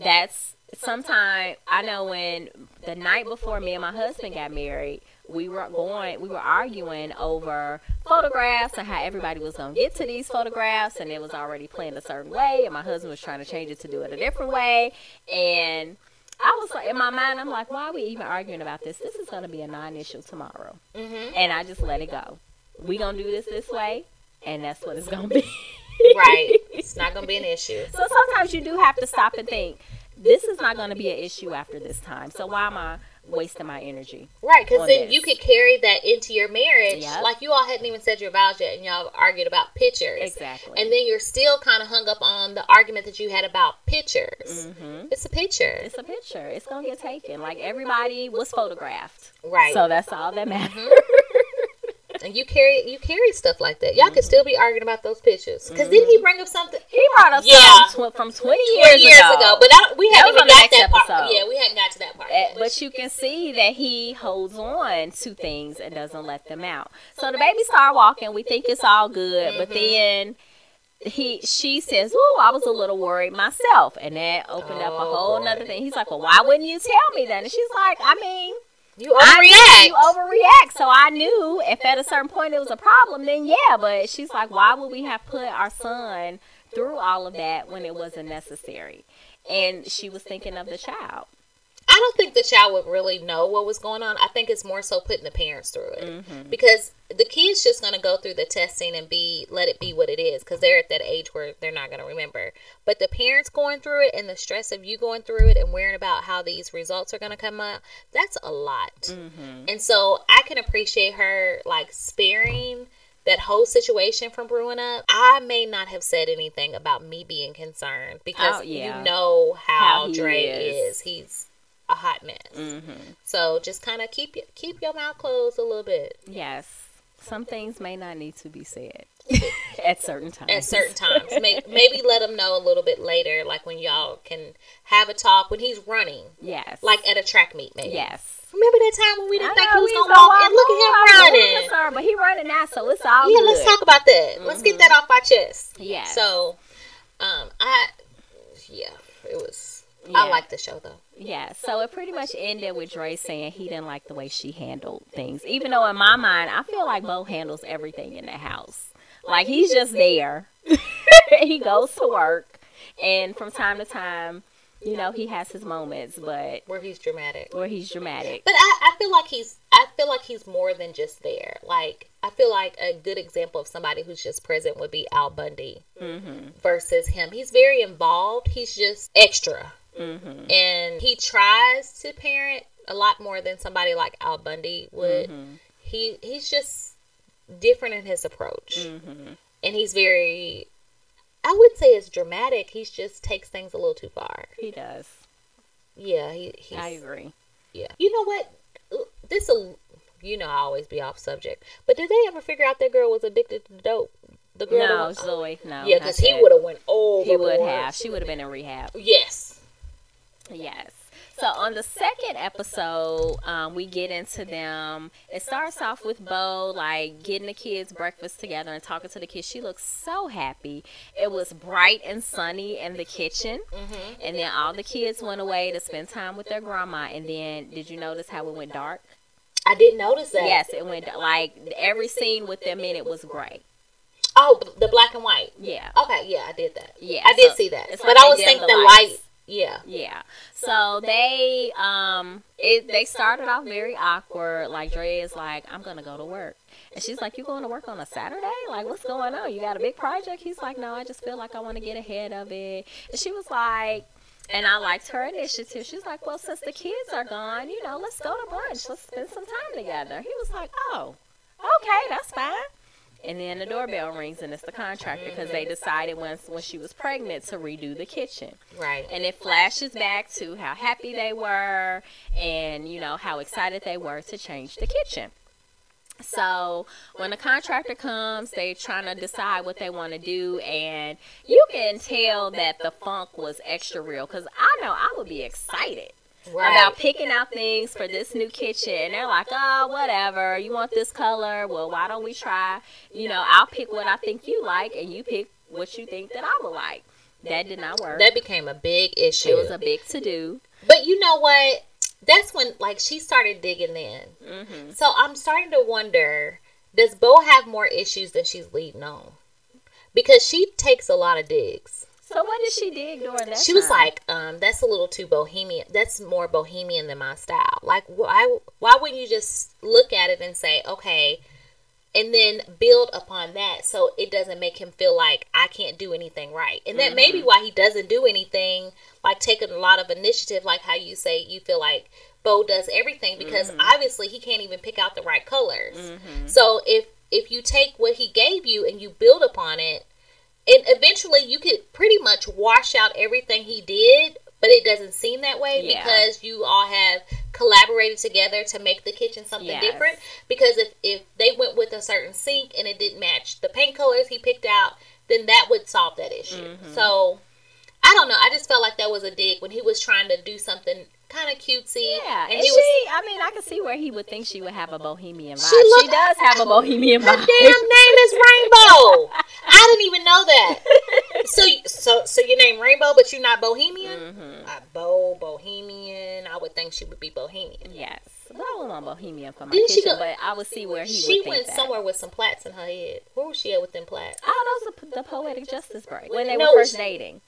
that's sometime I know when the night before me and my husband got married, we were going, we were arguing over photographs and how everybody was gonna get to these photographs, and it was already planned a certain way, and my husband was trying to change it to do it a different way, and. I was like, in my mind, I'm like, why are we even arguing about this? This is going to be a non-issue tomorrow hmm and I just let it go. We gonna do this this way, and that's what it's gonna be. Right, it's not gonna be an issue. (laughs) So sometimes you do have to stop and think. This is not gonna be an issue after this time. So why am I wasting my energy? Right, because then this. you could carry that into your marriage. Yep. Like you all hadn't even said your vows yet, and y'all argued about pictures. Exactly. And then you're still kind of hung up on the argument that you had about pictures. hmm It's a picture, It's a picture. It's gonna get taken. Like everybody was photographed. right? So that's all that matters. And you carry you carry stuff like that. Y'all Mm-hmm. could still be arguing about those pictures. Because then he bring up something He brought up Yeah. some tw- from 20 twenty years, years ago, but I, we That haven't was even on the got that part. Yeah, we hadn't got to that part. Uh, yet. but you can see that he holds on to things and doesn't let them out. So the baby start walking. We think it's all good, but then he she says, "Oh, I was a little worried myself," and that opened up a Oh, whole boy. nother thing. He's like, "Well, why wouldn't you tell me that?" And she's like, "I mean." You overreact. you overreact, so I knew if at a certain point it was a problem, then yeah. But she's like, why would we have put our son through all of that when it wasn't necessary? And she was thinking of the child. I don't think the child would really know what was going on. I think it's more so putting the parents through it Mm-hmm. because the kid's just going to go through the testing and be let it be what it is because they're at that age where they're not going to remember. But the parents going through it and the stress of you going through it and worrying about how these results are going to come up, that's a lot. Mm-hmm. And so I can appreciate her like sparing that whole situation from brewing up. I may not have said anything about me being concerned because Oh, yeah. you know how, How Dre is. is. He's a hot mess. Mm-hmm. So just kind of keep keep your mouth closed a little bit Yes, some things may not need to be said (laughs) at certain times. at certain times. Maybe let him know a little bit later, like when y'all can have a talk when he's running, yes, like at a track meet. Maybe. yes. Remember that time when we didn't I think know, he was gonna walk, and look at him running. concerned, but he running now, so it's all Yeah, good. let's talk about that. Let's get that off our chest. Yeah. So, um, I, yeah, it was. I like the show though. Yeah, so it pretty much ended with Dre saying he didn't like the way she handled things. Even though in my mind, I feel like Bow handles everything in the house. Like he's just there. (laughs) he goes to work, and from time to time, You know, he has his moments, but where he's dramatic. where he's dramatic. But I, I feel like he's I feel like he's more than just there. Like I feel like a good example of somebody who's just present would be Al Bundy Mm-hmm. versus him. He's very involved. He's just extra, Mm-hmm. and he tries to parent a lot more than somebody like Al Bundy would. Mm-hmm. He he's just different in his approach, Mm-hmm. and he's very. I would say it's dramatic. He just takes things a little too far. He does. Yeah, he. He's, I agree. Yeah. You know what? This will. You know, I always be off subject. But did they ever figure out that girl was addicted to dope? The girl. No, Zoe, no. yeah, because he would have went over. He would have. She would have been in rehab. Yes. Yes. So on the second episode, um, we get into them. It starts off with Bow like getting the kids breakfast together and talking to the kids. She looks so happy. It was bright and sunny in the kitchen, Mm-hmm. and then all the kids went away to spend time with their grandma. And then, did you notice how it went dark? I didn't notice that. Yes, it went like every scene with them in it was gray. Oh, the black and white. Yeah. Okay, yeah, I did that. Yeah, I did so see that. But like I was thinking the light. Yeah. Yeah. So they um it they started off very awkward. Like Dre is like, I'm gonna go to work. And she's like, You going to work on a Saturday? Like, what's going on? You got a big project? He's like, No, I just feel like I wanna get ahead of it. And she was like and I liked her initiative. She's like, Well, since the kids are gone, you know, let's go to brunch. Let's spend some time together. He was like, Oh, okay, that's fine. And then the doorbell rings and it's the contractor because they decided once when she was pregnant to redo the kitchen. Right. and it flashes back to how happy they were and you know how excited they were to change the kitchen. So when the contractor comes they're trying to decide what they want to do and you can tell that the funk was extra real because i know i would be excited Right. about picking out things for this new kitchen. And they're like, oh, whatever. You want this color? Well, why don't we try? You know, I'll pick what I think you like, and you pick what you think that I would like. That did not work. that became a big issue. it was a big to do. but you know what? That's when like she started digging in. hmm So I'm starting to wonder, does Bow have more issues than she's leading on? Because she takes a lot of digs. So what did she dig during that? She was like, um, that's a little too bohemian. That's more bohemian than my style. Like, why, why wouldn't you just look at it and say, okay, and then build upon that so it doesn't make him feel like I can't do anything right. And that may be mm-hmm. why he doesn't do anything, like taking a lot of initiative, like how you say you feel like Bow does everything because mm-hmm. obviously he can't even pick out the right colors. Mm-hmm. So if if you take what he gave you and you build upon it, and eventually you could pretty much wash out everything he did, but it doesn't seem that way Yeah. because you all have collaborated together to make the kitchen something Yes. different. Because if if they went with a certain sink and it didn't match the paint colors he picked out, then that would solve that issue. Mm-hmm. So I don't know. I just felt like that was a dig when he was trying to do something kind of cutesy. Yeah, and, he she, was. I mean, I can see where he would think she would have a bohemian vibe. She She, does have a bohemian vibe. Her damn name is Rainbow. I didn't even know that. (laughs) So, so, so your name Rainbow, but you're not Bohemian. Mhm. Uh, Bo Bohemian. I would think she would be Bohemian. Yes, but I want bohemian for my Didn't kitchen, go- but I would see where he She would think went somewhere with some plaits in her head. Where was she at with them plaits? Oh, those are the poetic justice break when they No, were first she- dating.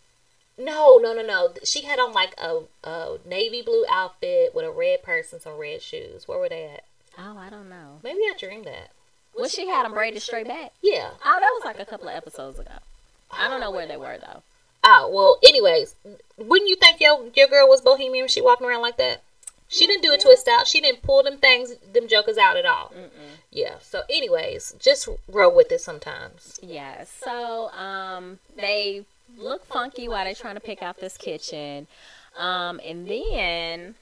No, no, no, no. She had on like a, a navy blue outfit with a red purse and some red shoes. Where were they at? Oh, I don't know. Maybe I dreamed that. Well, she had them braided straight back. Yeah. Oh, that was like a couple of episodes ago. I don't know where they were though. Oh well. Anyways, wouldn't you think your your girl was bohemian when she walking around like that? She didn't do it twist out. She didn't pull them things, them jokers out at all. Mm-mm. Yeah. So, anyways, just roll with it sometimes. Yeah. So, um, they look funky while they're trying to pick out this kitchen, um, and then.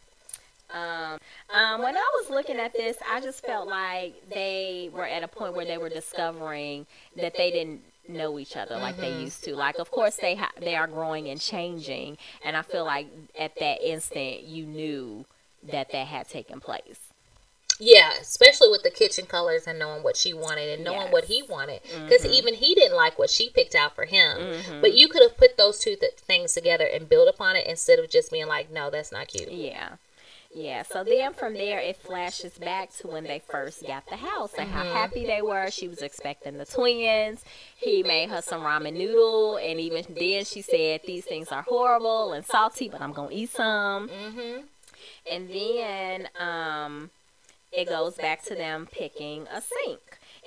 Um, um, when I was looking at this, I just felt like they were at a point where they were discovering that they didn't know each other like they used to. Like, of course, they ha- they are growing and changing, and I feel like at that instant you knew that that had taken place. Yeah, especially with the kitchen colors and knowing what she wanted and knowing Yes. what he wanted. Because Mhm. even he didn't like what she picked out for him. Mhm. But you could have put those two th- things together and build upon it instead of just being like, no, that's not cute. Yeah. Yeah, so then from there it flashes back to when they first got the house and how happy they were. She was expecting the twins. He made her some ramen noodle, and even then she said these things are horrible and salty, but I'm gonna eat some. Mm-hmm. And then um, it goes back to them picking a sink.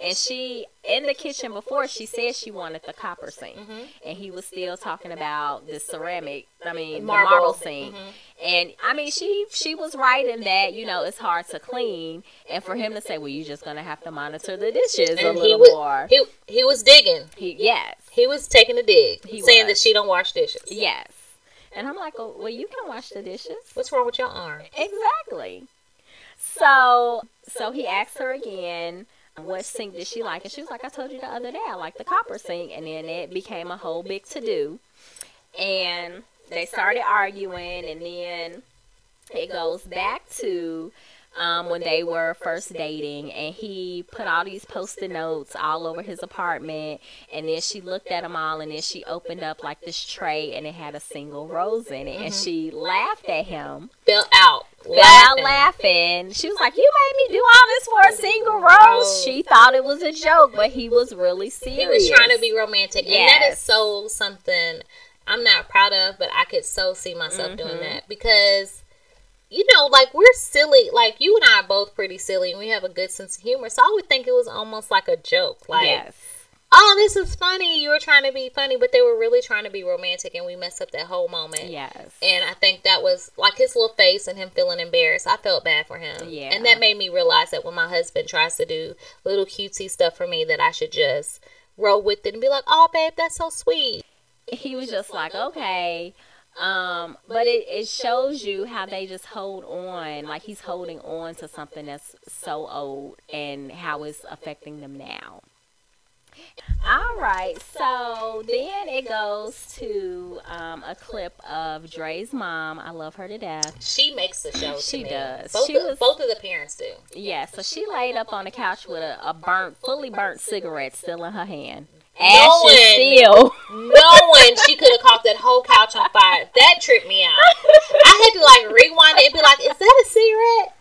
And she, in the kitchen before, she said she wanted the copper sink. Mm-hmm. And he was still talking about the ceramic, I mean, Marble. the marble sink. Mm-hmm. And I mean, she she was right in that, you know, it's hard to clean. And for him to say, well, you're just going to have to monitor the dishes a little he was more. he he was digging. He, yes, He was taking a dig, He saying was. that she don't wash dishes. yes. And I'm like, oh, well, you can wash the dishes. What's wrong with your arm? Exactly. So so he asked her again, what sink did she like? And she was like, I told you the other day I like the copper sink. And then it became a whole big to do. And they started arguing, and then it goes back to um, when they were first dating, and he put all these post-it notes all over his apartment, and then she looked at them all, and then she opened up like this tray, and it had a single rose in it, and she laughed at him, Fell out. Fell laughing. She was like, "You made me do all this for a single rose." She thought it was a joke, but he was really serious. He was trying to be romantic, and that is so something I'm not proud of, but I could so see myself doing Mm-hmm. that because. You know, like we're silly. Like you and I are both pretty silly, and we have a good sense of humor. So I would think it was almost like a joke. Like, yes. Oh, this is funny. You were trying to be funny, but they were really trying to be romantic, and we messed up that whole moment. Yes. And I think that was like his little face and him feeling embarrassed. I felt bad for him. Yeah. And that made me realize that when my husband tries to do little cutesy stuff for me, that I should just roll with it and be like, oh, babe, that's so sweet. he was just like, okay. Um, but it, it shows you how they just hold on, like he's holding on to something that's so old and how it's affecting them now. All right, so then it goes to um, a clip of Dre's mom. I love her to death. She makes the show. She me. does. Both, She of, was- both of the parents do. Yeah, so she laid up on the couch with a, a burnt, fully burnt cigarette still in her hand. Ashes still. Knowing she could have caught that whole couch on fire, that tripped me out. I had to like rewind it and be like, "Is that a cigarette?"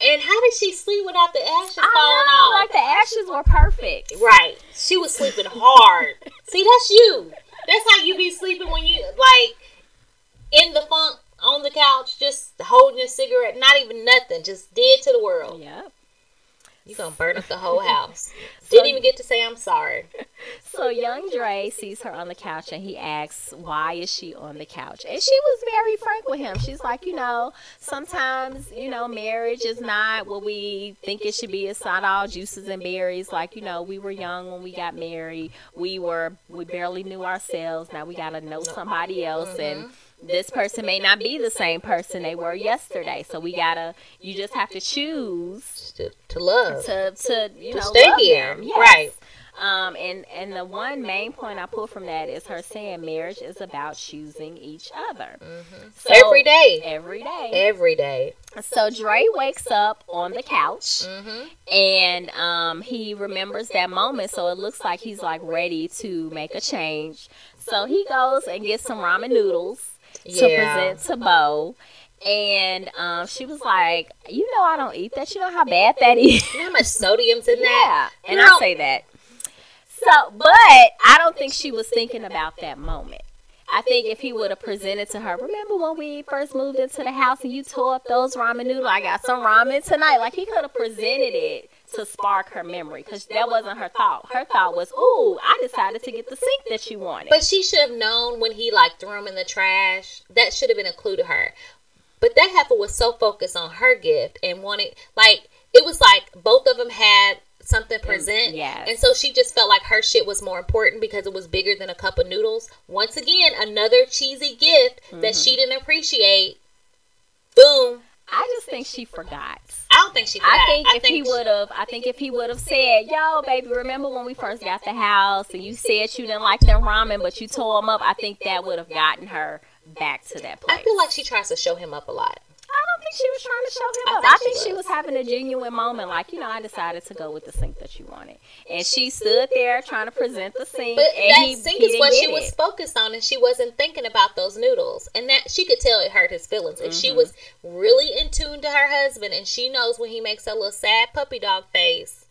And how did she sleep without the ashes falling off? I know, off? like the ashes were perfect. Right. She was sleeping hard. (laughs) See, that's you. That's how you be sleeping when you like in the funk on the couch, just holding a cigarette, not even nothing, just dead to the world. Yep. You gonna burn up the whole (laughs) house. Didn't even get to say I'm sorry. (laughs) So young Dre sees her on the couch and he asks, "Why is she on the couch?" And she was very frank with him. She's like, "You know, sometimes you know marriage is not what we think it should be. It's not all juices and berries. Like you know, we were young when we got married. We were we barely knew ourselves. Now we gotta know somebody else and." Mm-hmm. This person may not be the same person they were yesterday, so we gotta. You just have to choose to, to love. to to you To know stay love here. Yes. Right. Um, and and the one main point I pull from that is her saying marriage is about choosing each other So- Every day. every day. Every day. So Dre wakes up on the couch Mm-hmm. and um, he remembers that moment. So it looks like he's like ready to make a change. So he goes and gets some ramen noodles to present to Bow. And um, she was like, "You know, I don't eat that. You know how bad that is." You know how much sodium's in that? Yeah, and Girl. I say that. So, but I don't think she was thinking about that moment. I think if he would have presented to her, remember when we first moved into the house and you tore up those ramen noodles? I got some ramen tonight. Like he could have presented it to spark her memory because that wasn't her thought. Her thought was, "Ooh, I decided to get the sink that she wanted." But she should have known when he like threw them in the trash. That should have been a clue to her. But that heifer was so focused on her gift and wanted like it was like both of them had something present. yes. And so she just felt like her shit was more important because it was bigger than a cup of noodles. Once again, another cheesy gift that mm-hmm. she didn't appreciate. Boom. I just think she forgot. I don't think she forgot. I think if he would have, I think if he would have said, "Yo, baby, remember when we first got the house and you said you didn't like them ramen, but you tore them up?" I think that would have gotten her back to that place. I feel like she tries to show him up a lot. I don't think think she was trying to show him I up. think I she think she was. was having a genuine moment, like you know, I decided to go with the sink that you wanted, and she stood there trying to present the sink, But and that he, sink he is what she get was focused on, and she wasn't thinking about those noodles. And that she could tell it hurt his feelings. And she Mm-hmm. was really in tune to her husband, and she knows when he makes that little sad puppy dog face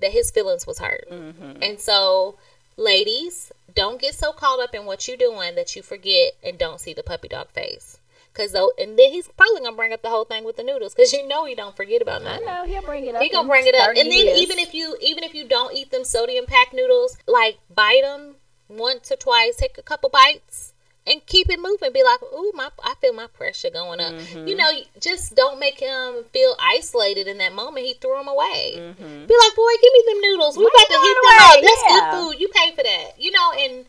that his feelings was hurt. Mm-hmm. And so, ladies, don't get so caught up in what you're doing that you forget and don't see the puppy dog face. Cause though, and then he's probably gonna bring up the whole thing with the noodles, cause you know he don't forget about I nothing. know he'll bring it up. He gonna bring it up, and then years. even if you even if you don't eat them sodium packed noodles, like bite them once or twice, take a couple bites, and keep it moving. Be like, ooh, my I feel my pressure going up. Mm-hmm. You know, just don't make him feel isolated in that moment. He threw them away. Mhm. Be like, boy, give me them noodles. We about to throwing them away? up. That's Yeah. good food. You pay for that. You know, and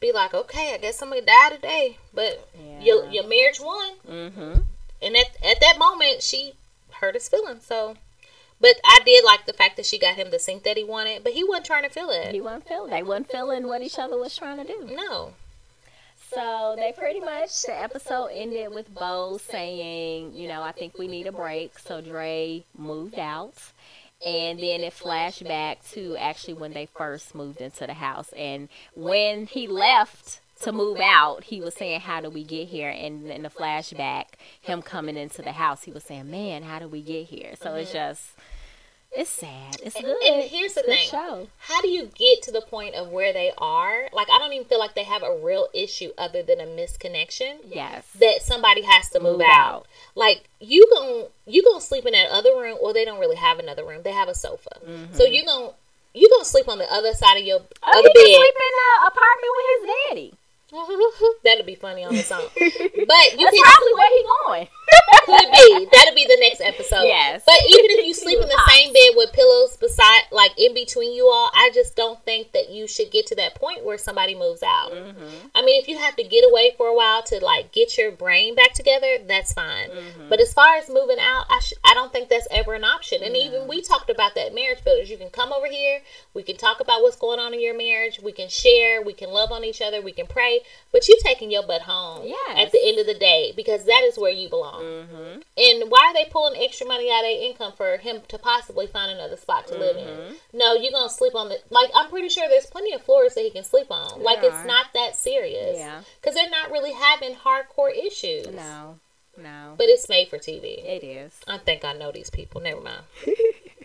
be like, okay, I guess somebody died today, but your Yeah. your marriage won. Mhm. And at at that moment, she hurt his feelings. So, but I did like the fact that she got him the sink that he wanted, but he wasn't trying to feel it. He wasn't feeling. They wasn't feeling what each other was trying to do. No. So they pretty much the episode ended with Bow saying, you know, I think we need a break. So Dre moved out. And then it flashed back to actually when they first moved into the house. And when he left to move out, he was saying, How do we get here? And in the flashback, him coming into the house, he was saying, Man, how do we get here? So it's just, it's sad. It's And- good. and here's the It's a good thing. show. How do you get to the point of where they are? Like, I don't even feel like they have a real issue other than a misconnection Yes. that somebody has to move, Move out. out. Like you gon' you gonna sleep in that other room, or they don't really have another room. They have a sofa, so you gon' you gonna sleep on the other side of your Mm-hmm. Oh, other he bed. sleep in the apartment with his daddy. (laughs) That'd be funny on its own. (laughs) But you That's can probably where he going. could be. That'll be the next episode. Yes. But even if you sleep in the Pops. same bed with pillows beside, like in between you all, I just don't think that you should get to that point where somebody moves out. Mm-hmm. I mean, if you have to get away for a while to like get your brain back together, that's fine. Mm-hmm. But as far as moving out, I sh- I don't think that's ever an option. And even we talked about that marriage builders. You can come over here. We can talk about what's going on in your marriage. We can share. We can love on each other. We can pray. But you taking your butt home Yes. at the end of the day because that is where you belong. Mm-hmm. And why are they pulling extra money out of their income for him to possibly find another spot to live Mm-hmm. in? No, you're gonna sleep on the like. I'm pretty sure there's plenty of floors that he can sleep on. like There it's not that serious. Yeah. because they're not really having hardcore issues. No, no. but it's made for TV. It is. I think I know these people. Never mind. (laughs)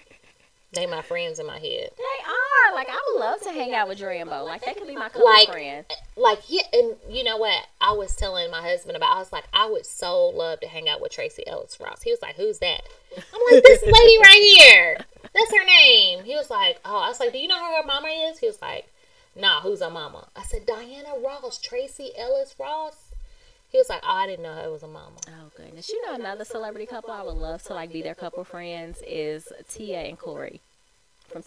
they my friends in my head. They are. Like, I would love to hang out with Drambo. Like, they could be my couple Like, friend. Like yeah, and you know what? I was telling my husband about. I was like, I would so love to hang out with Tracee Ellis Ross. He was like, Who's that? I'm like, this (laughs) lady right here. That's her name. He was like, Oh, I was like, Do you know who her mama is? He was like, Nah, who's her mama? I said, Diana Ross, Tracee Ellis Ross. He was like, Oh, I didn't know it was a mama. Oh, goodness. You know, another celebrity couple I would love to, like, be their couple friends is Tia and Cory. From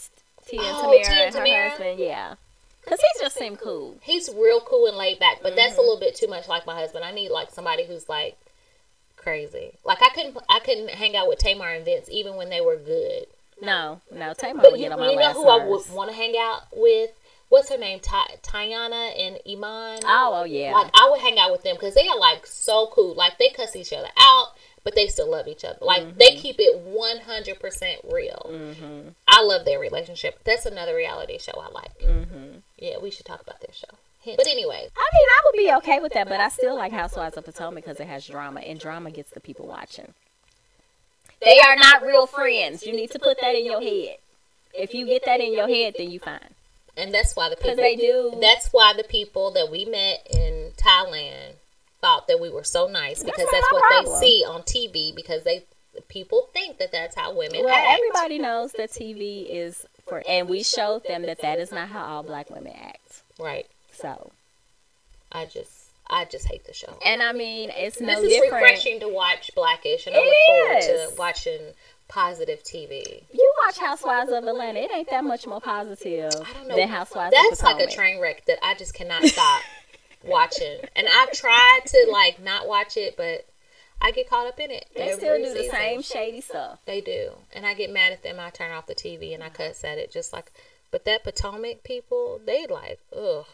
Tia and Oh, Tamera Tia and and her husband. Yeah. Because he just seemed cool. He's real cool and laid back, but that's Mm-hmm. a little bit too much like my husband. I need like somebody who's like crazy. Like I couldn't I couldn't hang out with Tamar and Vince even when they were good. No, no. Tamar But would you, get on my you know who I would want to hang out with? What's her name? Ty- Teyana and Iman. Oh, oh, yeah. Like I would hang out with them because they are like so cool. Like they cuss each other out, but they still love each other. Like they keep it one hundred percent real. mm-hmm. I love their relationship. That's another reality show I like. Mm-hmm. Yeah, we should talk about their show. But anyway, I mean, I would be okay with that, but I still like Housewives of Potomac because it has drama, and drama gets the people watching. They are not real friends. You need to put that in your head. If you get that in your head, then you fine. And that's why the people they do. That's why the people that we met in Thailand thought that we were so nice because not that's what problem. they see on TV because they people think that that's how women well, act. everybody knows that TV is for, and we showed them that that is not how all black women act. Right. So, I just I just hate the show. and I mean, it's no this is different. refreshing to watch Blackish and I It look forward is. to watching positive TV. You watch Housewives of Atlanta, it ain't that much more positive I don't know. than Housewives That's like a train wreck that I just cannot stop (laughs) watching. And I've tried to like not watch it, but I get caught up in it. They still do the season. same shady stuff. They do. And I get mad at them. I turn off the TV and I cuss at it just like but that Potomac people, they like, ugh,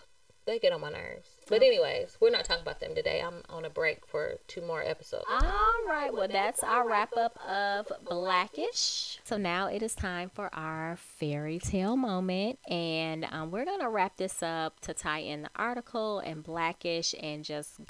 they get on my nerves. But anyways, we're not talking about them today. I'm on a break for two more episodes. All right. Well, that's our wrap up of Blackish. So now it is time for our fairy tale moment, and um, we're gonna wrap this up to tie in the article and Blackish, and just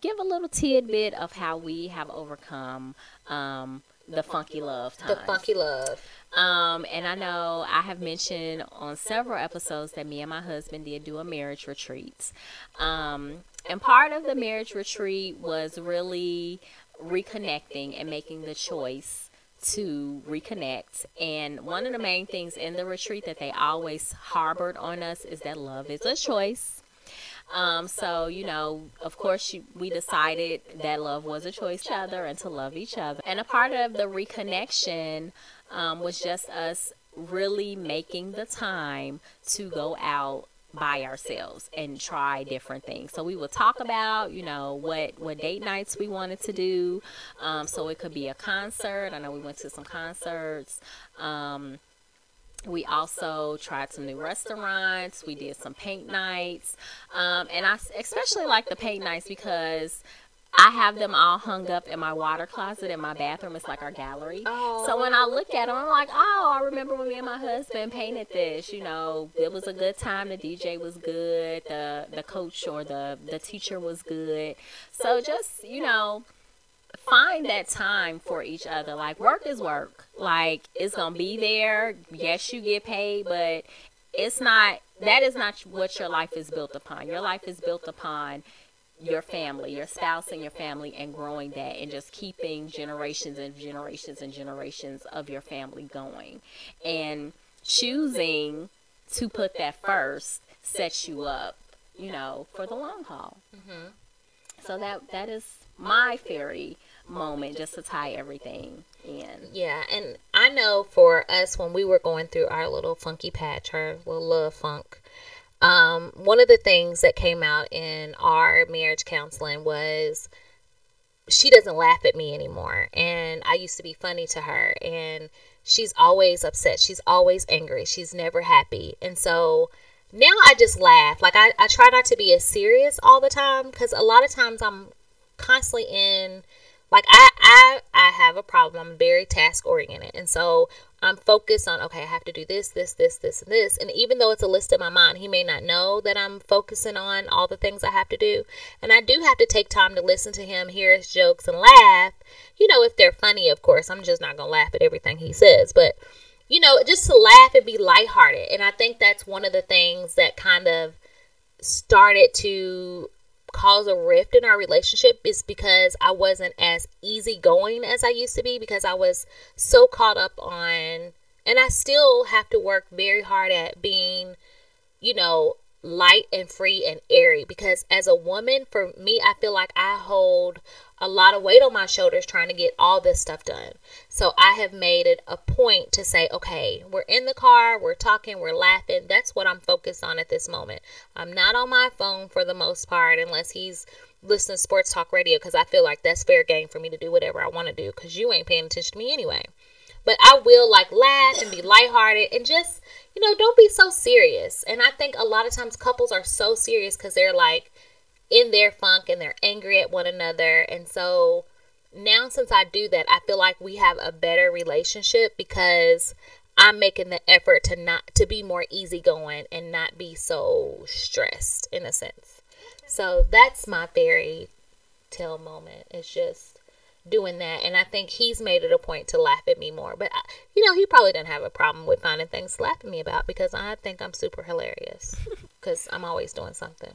give a little tidbit of how we have overcome um, the funky love times. The funky love. Um, and I know I have mentioned on several episodes that me and my husband did do a marriage retreat. Um, and part of the marriage retreat was really reconnecting and making the choice to reconnect. And one of the main things in the retreat that they always harbored on us is that love is a choice. Um, so, you know, of course, we decided that love was a choice to other and to love each other. And a part of the reconnection um, was just us really making the time to go out by ourselves and try different things. So we would talk about, you know, what what date nights we wanted to do. Um, so it could be a concert. I know we went to some concerts. Um, we also tried some new restaurants. We did some paint nights, um, and I especially like the paint nights because I have them all hung up in my water closet in my bathroom. It's like our gallery. Oh. So when I look at them, I'm like, oh, I remember when me and my husband painted this. You know, it was a good time. The DJ was good. The the coach or the the teacher was good. So just you know find that time for each other. Like work is work. Like it's gonna be there. Yes, you get paid, but it's not. That is not what your life is built upon. Your life is built upon your family, your spouse and your family, and growing that, and just keeping generations and generations and generations of your family going, and choosing to put that first sets you up, you know, for the long haul. Mm-hmm. So that that is my fairy moment just to tie everything in. Yeah, and I know for us when we were going through our little funky patch, our little love funk, um, one of the things that came out in our marriage counseling was she doesn't laugh at me anymore. And I used to be funny to her, and she's always upset. She's always angry. She's never happy. And so now I just laugh. Like I, I try not to be as serious all the time because a lot of times I'm constantly in like I I I have a problem. I'm very task oriented, and so I'm focused on okay, I have to do this, this, this, this, and this. And even though it's a list in my mind, he may not know that I'm focusing on all the things I have to do. And I do have to take time to listen to him, hear his jokes, and laugh. You know, if they're funny, of course. I'm just not gonna laugh at everything he says, but you know, just to laugh and be lighthearted. And I think that's one of the things that kind of started to cause a rift in our relationship is because I wasn't as easygoing as I used to be because I was so caught up on, and I still have to work very hard at being, you know, light and free and airy because as a woman for me I feel like I hold a lot of weight on my shoulders trying to get all this stuff done. So I have made it a point to say, okay, we're in the car, we're talking, we're laughing. That's what I'm focused on at this moment. I'm not on my phone for the most part unless he's listening to sports talk radio because I feel like that's fair game for me to do whatever I want to do because you ain't paying attention to me anyway. But I will like laugh and be lighthearted and just you know, don't be so serious. And I think a lot of times couples are so serious because they're like in their funk and they're angry at one another. And so now, since I do that, I feel like we have a better relationship because I'm making the effort to not to be more easygoing and not be so stressed in a sense. So that's my fairy tale moment. It's just doing that. And I think he's made it a point to laugh at me more. But, you know, he probably doesn't have a problem with finding things to laugh at me about because I think I'm super hilarious (laughs) because I'm always doing something.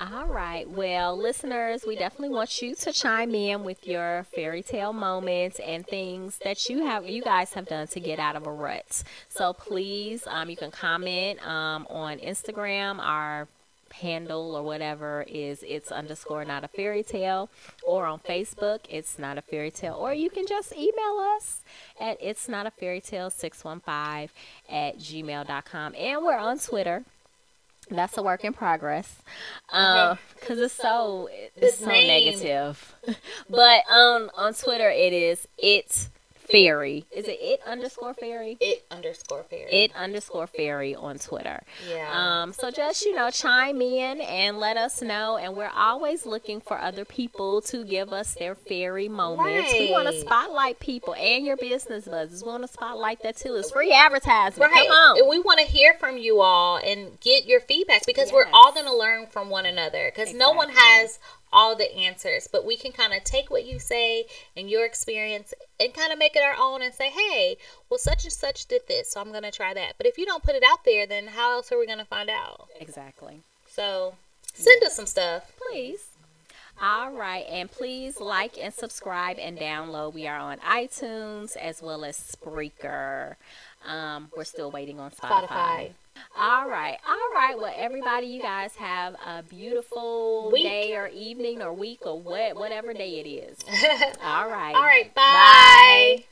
All right. Well, listeners, we definitely want you to chime in with your fairy tale moments and things that you have, you guys have done to get out of a rut. So please, um, you can comment um, on Instagram. Our handle or whatever is it's underscore not a fairy tale or on facebook it's not a fairy tale or you can just email us at it's not a fairy tale 615 at gmail.com and we're on twitter. That's a work in progress. Because um, it's so it's so negative. But um on twitter it is it's fairy. Is it it underscore fairy? It underscore fairy. It underscore fairy on Twitter. Yeah. Um, so just you know, chime in and let us know. And we're always looking for other people to give us their fairy moments. We want to spotlight people and your business buzzes. We want to spotlight that too. It's free advertisement. Right. Come on. And we want to hear from you all and get your feedback because we're all going to learn from one another because no one has all the answers, but we can kind of take what you say and your experience and kind of make it our own and say, hey, well, such and such did this, so I'm going to try that. But if you don't put it out there, then how else are we going to find out? Exactly. So send us some stuff. Please. All right, and please like and subscribe and download. We are on iTunes as well as Spreaker. Um, we're still waiting on Spotify. Spotify. All right, all right. Well, everybody, you guys have a beautiful Week. day or evening or week or what, whatever day it is. (laughs) All right. All right. Bye. Bye.